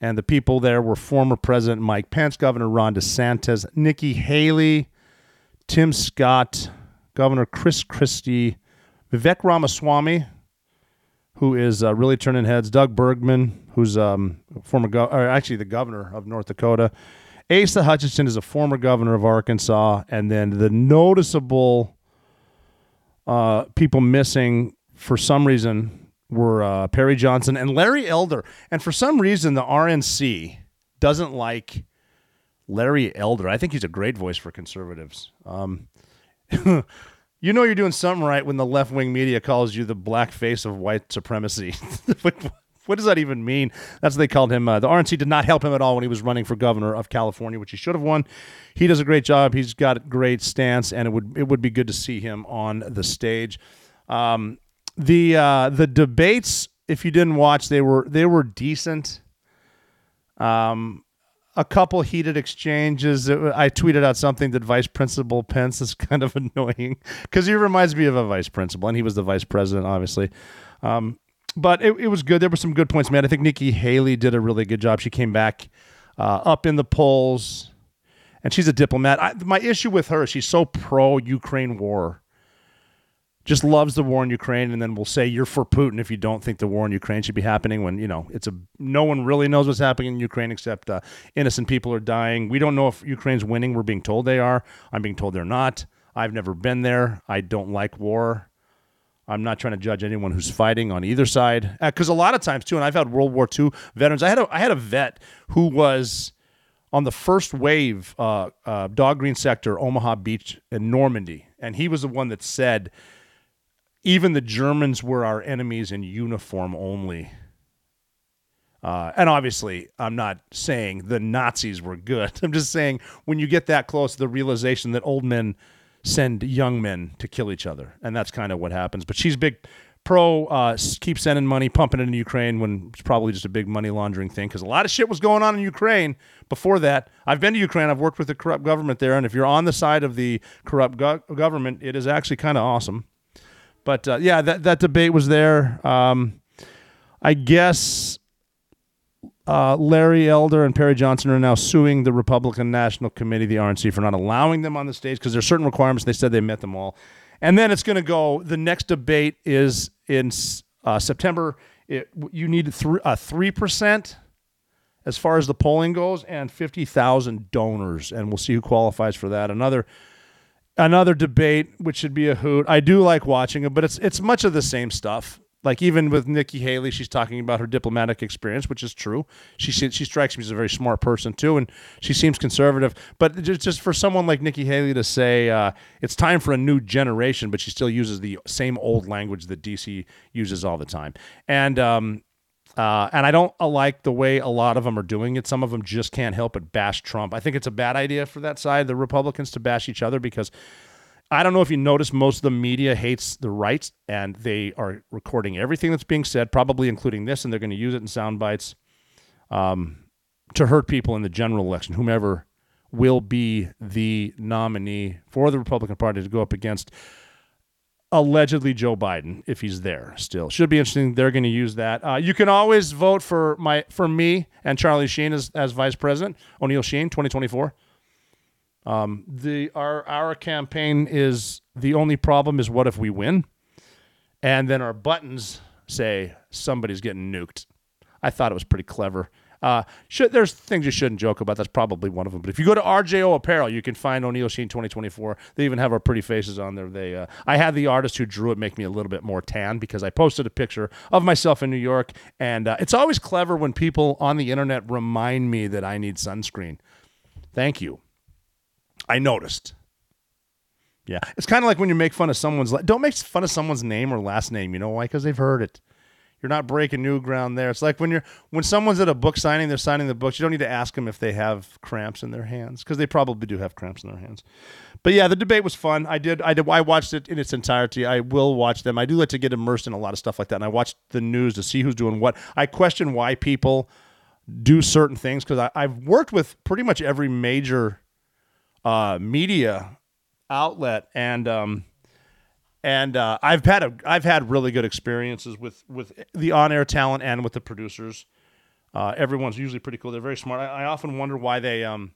And the people there were former President Mike Pence, Governor Ron DeSantis, Nikki Haley, Tim Scott, Governor Chris Christie, Vivek Ramaswamy, who is uh, really turning heads, Doug Burgum, who's um, former, go- or actually the governor of North Dakota, Asa Hutchinson is a former governor of Arkansas, and then the noticeable uh, people missing for some reason were uh, Perry Johnson and Larry Elder. And for some reason, the RNC doesn't like Larry Elder. I think he's a great voice for conservatives. Um, you know you're doing something right when the left wing media calls you the black face of white supremacy. What does that even mean? That's what they called him. Uh, the RNC did not help him at all when he was running for governor of California, which he should have won. He does a great job. He's got a great stance, and it would it would be good to see him on the stage. Um, the uh, the debates, if you didn't watch, they were they were decent. Um, a couple heated exchanges. I tweeted out something that Vice Principal Pence is kind of annoying because he reminds me of a vice principal, and he was the vice president, obviously. Um, but it, it was good. There were some good points made. I think Nikki Haley did a really good job. She came back uh, up in the polls, and she's a diplomat. I, my issue with her, is she's so pro Ukraine war. just loves the war in Ukraine, and then will say you're for Putin if you don't think the war in Ukraine should be happening. When you know it's a no one really knows what's happening in Ukraine except uh, innocent people are dying. We don't know if Ukraine's winning. We're being told they are. I'm being told they're not. I've never been there. I don't like war. I'm not trying to judge anyone who's fighting on either side because a lot of times too, and I've had World War II veterans. I had a I had a vet who was on the first wave, uh, uh, Dog Green Sector, Omaha Beach, in Normandy, and he was the one that said even the Germans were our enemies in uniform only. Uh, and obviously, I'm not saying the Nazis were good. I'm just saying when you get that close the realization that old men send young men to kill each other, and that's kind of what happens. But she's big pro, uh, keep sending money, pumping it into Ukraine when it's probably just a big money laundering thing because a lot of shit was going on in Ukraine before that. I've been to Ukraine. I've worked with the corrupt government there, and if you're on the side of the corrupt go- government, it is actually kind of awesome. But uh, yeah, that that debate was there. Um, I guess uh, Larry Elder and Perry Johnson are now suing the Republican National Committee, the RNC, for not allowing them on the stage because there's certain requirements. They said they met them all, and then it's going to go. The next debate is in uh, September. It, you need a three percent as far as the polling goes, and fifty thousand donors, and we'll see who qualifies for that. Another another debate, which should be a hoot. I do like watching it, but it's it's much of the same stuff. Like even with Nikki Haley, she's talking about her diplomatic experience, which is true. She she strikes me as a very smart person too, and she seems conservative. But just, for someone like Nikki Haley to say uh, it's time for a new generation, but she still uses the same old language that DC uses all the time, and um, uh, and I don't like the way a lot of them are doing it. Some of them just can't help but bash Trump. I think it's a bad idea for that side, the Republicans, to bash each other because I don't know if you notice most of the media hates the right and they are recording everything that's being said, probably including this, and they're going to use it in sound bites um, to hurt people in the general election, whomever will be the nominee for the Republican Party to go up against allegedly Joe Biden if he's there still. Should be interesting. They're going to use that. Uh, you can always vote for my for me and Charlie Sheen as, as vice president. O'Neill Sheen, 2024. Um, the our our campaign is the only problem is what if we win, and then our buttons say somebody's getting nuked. I thought it was pretty clever. Uh, should, there's things you shouldn't joke about. That's probably one of them. But if you go to RJO Apparel, you can find O'Neill Sheen 2024. They even have our pretty faces on there. They, uh, I had the artist who drew it make me a little bit more tan because I posted a picture of myself in New York, and uh, it's always clever when people on the internet remind me that I need sunscreen. Thank you. I noticed. Yeah, it's kind of like when you make fun of someone's. Don't make fun of someone's name or last name. You know why? Because they've heard it. You're not breaking new ground there. It's like when you're when someone's at a book signing, they're signing the books. You don't need to ask them if they have cramps in their hands because they probably do have cramps in their hands. But yeah, the debate was fun. I did. I did. I watched it in its entirety. I will watch them. I do like to get immersed in a lot of stuff like that, and I watch the news to see who's doing what. I question why people do certain things because I've worked with pretty much every major uh, media outlet, and um, and uh, I've had a I've had really good experiences with with the on air talent and with the producers. Uh, everyone's usually pretty cool. They're very smart. I, I, often wonder why they um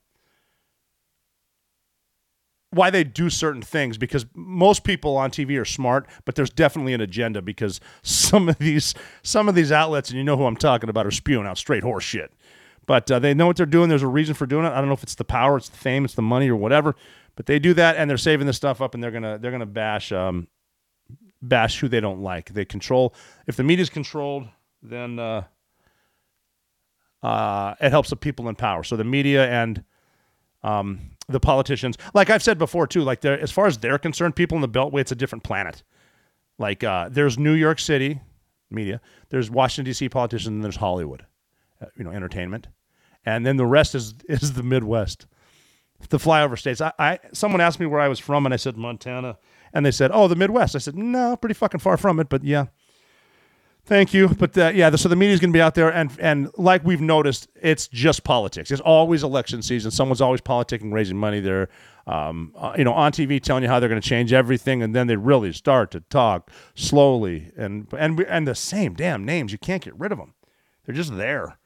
why they do certain things because most people on TV are smart, but there's definitely an agenda because some of these some of these outlets and you know who I'm talking about are spewing out straight horse shit. But uh, they know what they're doing. There's a reason for doing it. I don't know if it's the power, it's the fame, it's the money, or whatever. But they do that, and they're saving this stuff up, and they're gonna they're gonna bash um, bash who they don't like. They control. If the media is controlled, then uh, uh, it helps the people in power. So the media and um, the politicians, like I've said before too, like as far as they're concerned, people in the Beltway, it's a different planet. Like uh, there's New York City media, there's Washington D.C. politicians, and there's Hollywood, you know, entertainment, and then the rest is is the Midwest the flyover states. I, I someone asked me where I was from, and I said Montana, and they said, "Oh, the Midwest." I said, "No, pretty fucking far from it, but yeah." Thank you, but uh, yeah, so the media's going to be out there, and and like we've noticed, it's just politics. It's always election season. Someone's always politicking, raising money. They're, um, uh, you know, on TV telling you how they're going to change everything, and then they really start to talk slowly, and and and the same damn names. You can't get rid of them. They're just there.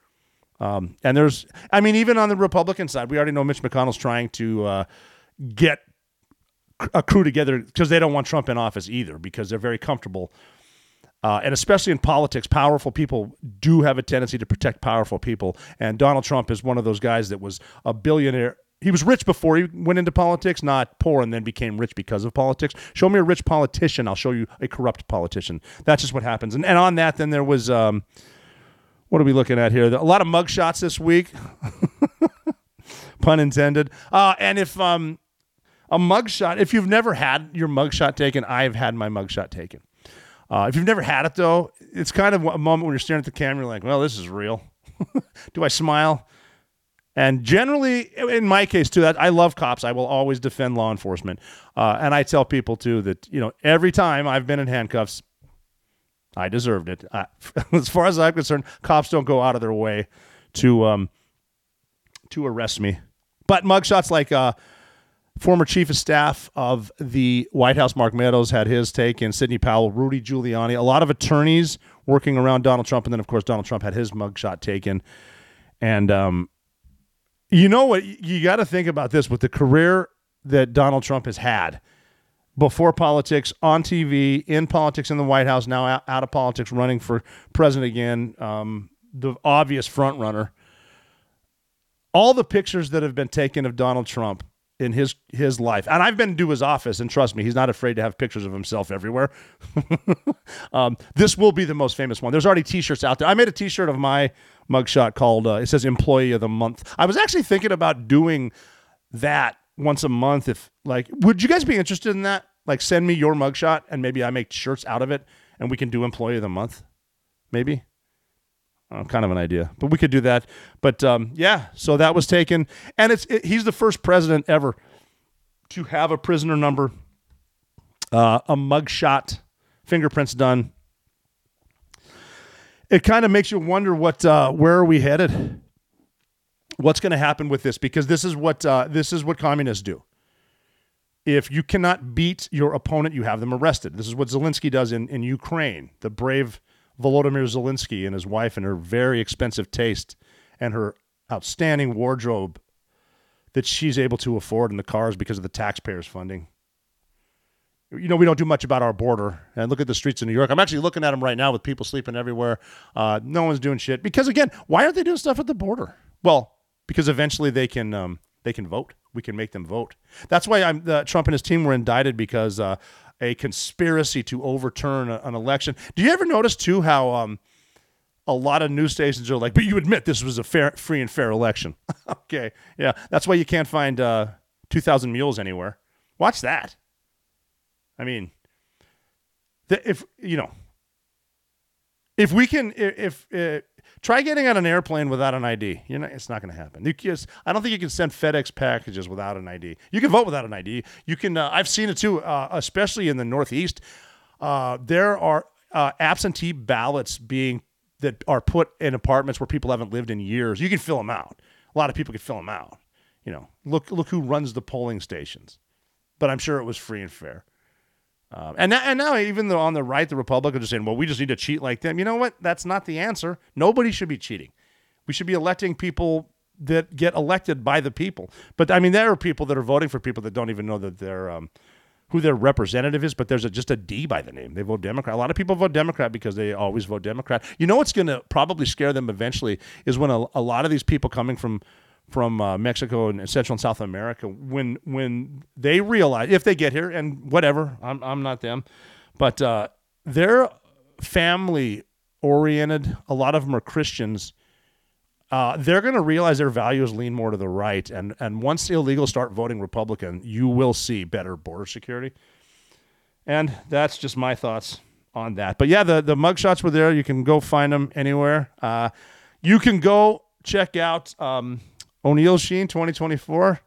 Um, and there's, I mean, even on the Republican side, we already know Mitch McConnell's trying to uh, get crew together because they don't want Trump in office either because they're very comfortable. Uh, and especially in politics, powerful people do have a tendency to protect powerful people. And Donald Trump is one of those guys that was a billionaire. He was rich before he went into politics, not poor and then became rich because of politics. Show me a rich politician, I'll show you a corrupt politician. That's just what happens. And, and on that, then there was um, what are we looking at here? A lot of mugshots this week, pun intended. Uh, and if um, a mugshot, if you've never had your mugshot taken, I've had my mugshot taken. Uh, if you've never had it though, it's kind of a moment when you're staring at the camera, you're like, well, this is real. Do I smile? And generally, in my case too, I love cops. I will always defend law enforcement, uh, and I tell people too that you know every time I've been in handcuffs, I deserved it. As far as I'm concerned, cops don't go out of their way to um, to arrest me. But mugshots like uh, former chief of staff of the White House, Mark Meadows, had his take in Sidney Powell, Rudy Giuliani, a lot of attorneys working around Donald Trump, and then of course Donald Trump had his mugshot taken. And um, you know what? You got to think about this with the career that Donald Trump has had before politics, on TV, in politics in the White House, now out, out of politics, running for president again, um, the obvious front runner. All the pictures that have been taken of Donald Trump in his his life, and I've been to his office, and trust me, he's not afraid to have pictures of himself everywhere. um, this will be the most famous one. There's already T-shirts out there. I made a T-shirt of my mugshot called uh, it says Employee of the Month. I was actually thinking about doing that once a month. If like, would you guys be interested in that? Like, send me your mugshot, and maybe I make shirts out of it, and we can do Employee of the Month. Maybe. Uh, kind of an idea, but we could do that. But um, yeah, so that was taken, and it's it, he's the first president ever to have a prisoner number, uh, a mugshot, fingerprints done. It kind of makes you wonder what uh, where are we headed? What's going to happen with this? Because this is what uh, this is what communists do. If you cannot beat your opponent, you have them arrested. This is what Zelensky does in, in Ukraine. The brave Volodymyr Zelensky and his wife and her very expensive taste and her outstanding wardrobe that she's able to afford in the cars because of the taxpayers' funding. You know, we don't do much about our border. And look at the streets of New York. I'm actually looking at them right now with people sleeping everywhere. Uh, no one's doing shit. Because, again, why aren't they doing stuff at the border? Well, because eventually they can um, they can vote. We can make them vote. That's why I'm, uh, Trump and his team were indicted because uh, a conspiracy to overturn a, an election. Do you ever notice too how um, a lot of news stations are like, "But you admit this was a fair, free and fair election." okay, yeah, that's why you can't find uh, two thousand mules anywhere. Watch that. I mean, the, if you know, if we can, if, if uh, try getting on an airplane without an ID, you know, it's not going to happen. You just, I don't think you can send FedEx packages without an ID. You can vote without an ID. You can. Uh, I've seen it too, uh, especially in the Northeast. Uh, there are uh, absentee ballots being that are put in apartments where people haven't lived in years. You can fill them out. A lot of people can fill them out. You know, look look who runs the polling stations. But I'm sure it was free and fair. Um, and now, and now, even though on the right, the Republicans are saying, "Well, we just need to cheat like them." You know what? That's not the answer. Nobody should be cheating. We should be electing people that get elected by the people. But I mean, there are people that are voting for people that don't even know that they're um, who their representative is. But there's a, just a D by the name. They vote Democrat. A lot of people vote Democrat because they always vote Democrat. You know what's going to probably scare them eventually is when a, a lot of these people coming from from uh, Mexico and Central and South America when when they realize if they get here and whatever I'm I'm not them, but uh, they're family oriented. A lot of them are Christians. Uh, they're going to realize their values lean more to the right, and and once the illegals start voting Republican, you will see better border security. And that's just my thoughts on that. But yeah, the the mugshots were there. You can go find them anywhere. Uh, you can go check out. Um, O'Neill Sheen 2024.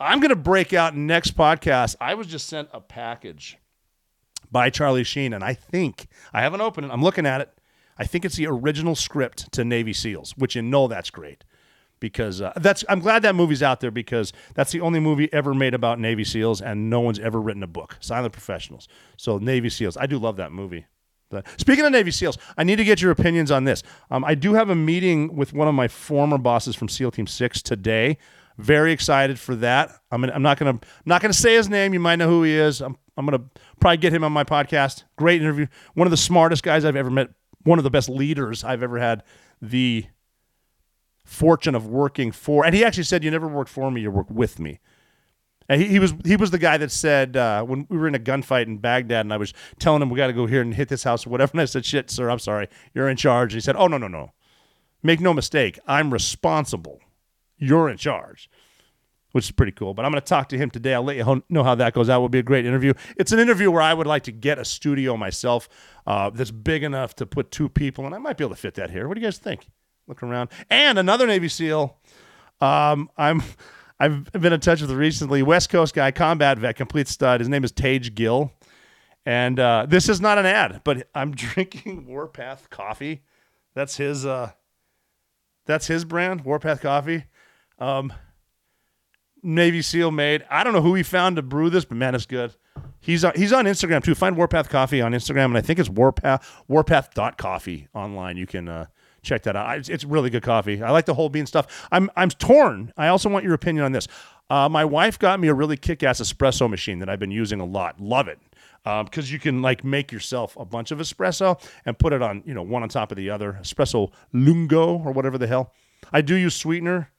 I'm going to break out next podcast. I was just sent a package by Charlie Sheen, and I think I haven't opened it. I'm looking at it. I think it's the original script to Navy SEALs, which you know that's great because uh, that's. I'm glad that movie's out there because that's the only movie ever made about Navy SEALs, and no one's ever written a book. Silent Professionals. So Navy SEALs. I do love that movie. But speaking of Navy SEALs, I need to get your opinions on this. Um, I do have a meeting with one of my former bosses from SEAL Team 6 today Very excited for that. I'm I'm not gonna I'm not gonna say his name. You might know who he is. I'm I'm gonna probably get him on my podcast. Great interview. One of the smartest guys I've ever met. One of the best leaders I've ever had. The fortune of working for. And he actually said, "You never worked for me. You worked with me." And he, he was he was the guy that said uh, when we were in a gunfight in Baghdad, and I was telling him we got to go here and hit this house or whatever. And I said, "Shit, sir, I'm sorry. You're in charge." And he said, "Oh no, no, no. Make no mistake. I'm responsible. You're in charge." Which is pretty cool. But I'm going to talk to him today. I'll let you know how that goes. That will be a great interview. It's an interview where I would like to get a studio myself uh, that's big enough to put two people, and I might be able to fit that here. What do you guys think? Look around. And another Navy SEAL. Um, I'm I've been in touch with recently. West Coast guy, combat vet, complete stud. His name is Tage Gill. And uh, this is not an ad, but I'm drinking Warpath coffee. That's his. Uh, that's his brand, Warpath Coffee. Um, Navy SEAL made. I don't know who he found to brew this, but man, it's good. He's on, he's on Instagram too. Find Warpath Coffee on Instagram, and I think it's Warpath Warpath.coffee online. You can uh, check that out. It's, it's really good coffee. I like the whole bean stuff. I'm I'm torn. I also want your opinion on this. Uh, my wife got me a really kick-ass espresso machine that I've been using a lot. Love it because um, you can like make yourself a bunch of espresso and put it on you know one on top of the other. Espresso lungo or whatever the hell. I do use sweetener,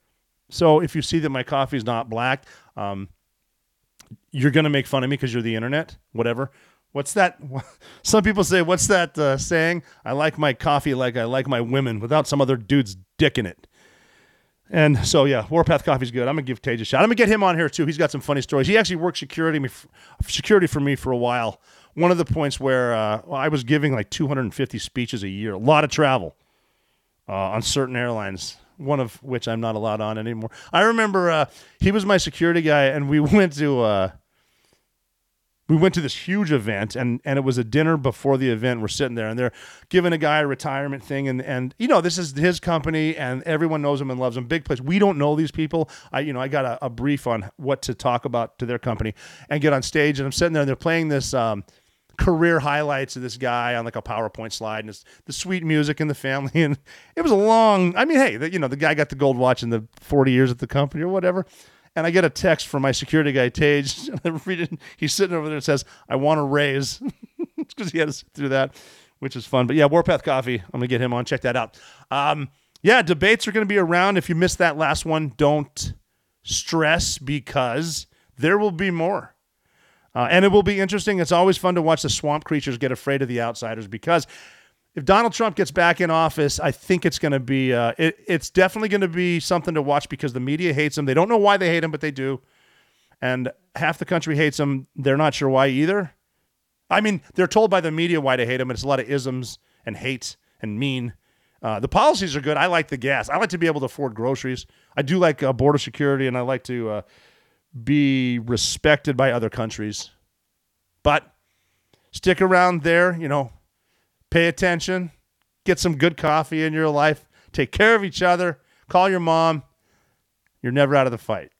so if you see that my coffee is not black, um, you're gonna make fun of me because you're the internet. Whatever. What's that? Some people say, what's that uh, saying? I like my coffee like I like my women without some other dude's dick in it. And so, yeah, Warpath Coffee's good. I'm going to give Tage a shot. I'm going to get him on here, too. He's got some funny stories. He actually worked security, me, security for me for a while. One of the points where uh, I was giving like 250 speeches a year, a lot of travel uh, on certain airlines, one of which I'm not allowed on anymore. I remember uh, he was my security guy, and we went to uh, we went to this huge event and and it was a dinner before the event. We're sitting there and they're giving a guy a retirement thing and and you know this is his company and everyone knows him and loves him. Big place. We don't know these people. I you know i got a, a brief on what to talk about to their company and get on stage and i'm sitting there and they're playing this um, career highlights of this guy on like a PowerPoint slide and it's the sweet music and the family. And it was a long, I mean, hey, the, you know, the guy got the gold watch in the 40 years at the company or whatever and I get a text from my security guy, Tage. He's sitting over there and says, I want a raise. it's because he had to sit through that, which is fun. But yeah, Warpath Coffee. I'm going to get him on. Check that out. Um, yeah, debates are going to be around. If you missed that last one, don't stress because there will be more. Uh, and it will be interesting. It's always fun to watch the swamp creatures get afraid of the outsiders because if Donald Trump gets back in office, I think it's going to be uh, it, it's definitely going to be something to watch because the media hates him. They don't know why they hate him, but they do, and half the country hates him. They're not sure why either. I mean, they're told by the media why they hate him, it's a lot of isms and hate and mean. Uh, the policies are good. I like the gas. I like to be able to afford groceries. I do like uh, border security, and I like to uh, be respected by other countries. But stick around there, you know, Pay attention. Get some good coffee in your life. Take care of each other. Call your mom. You're never out of the fight.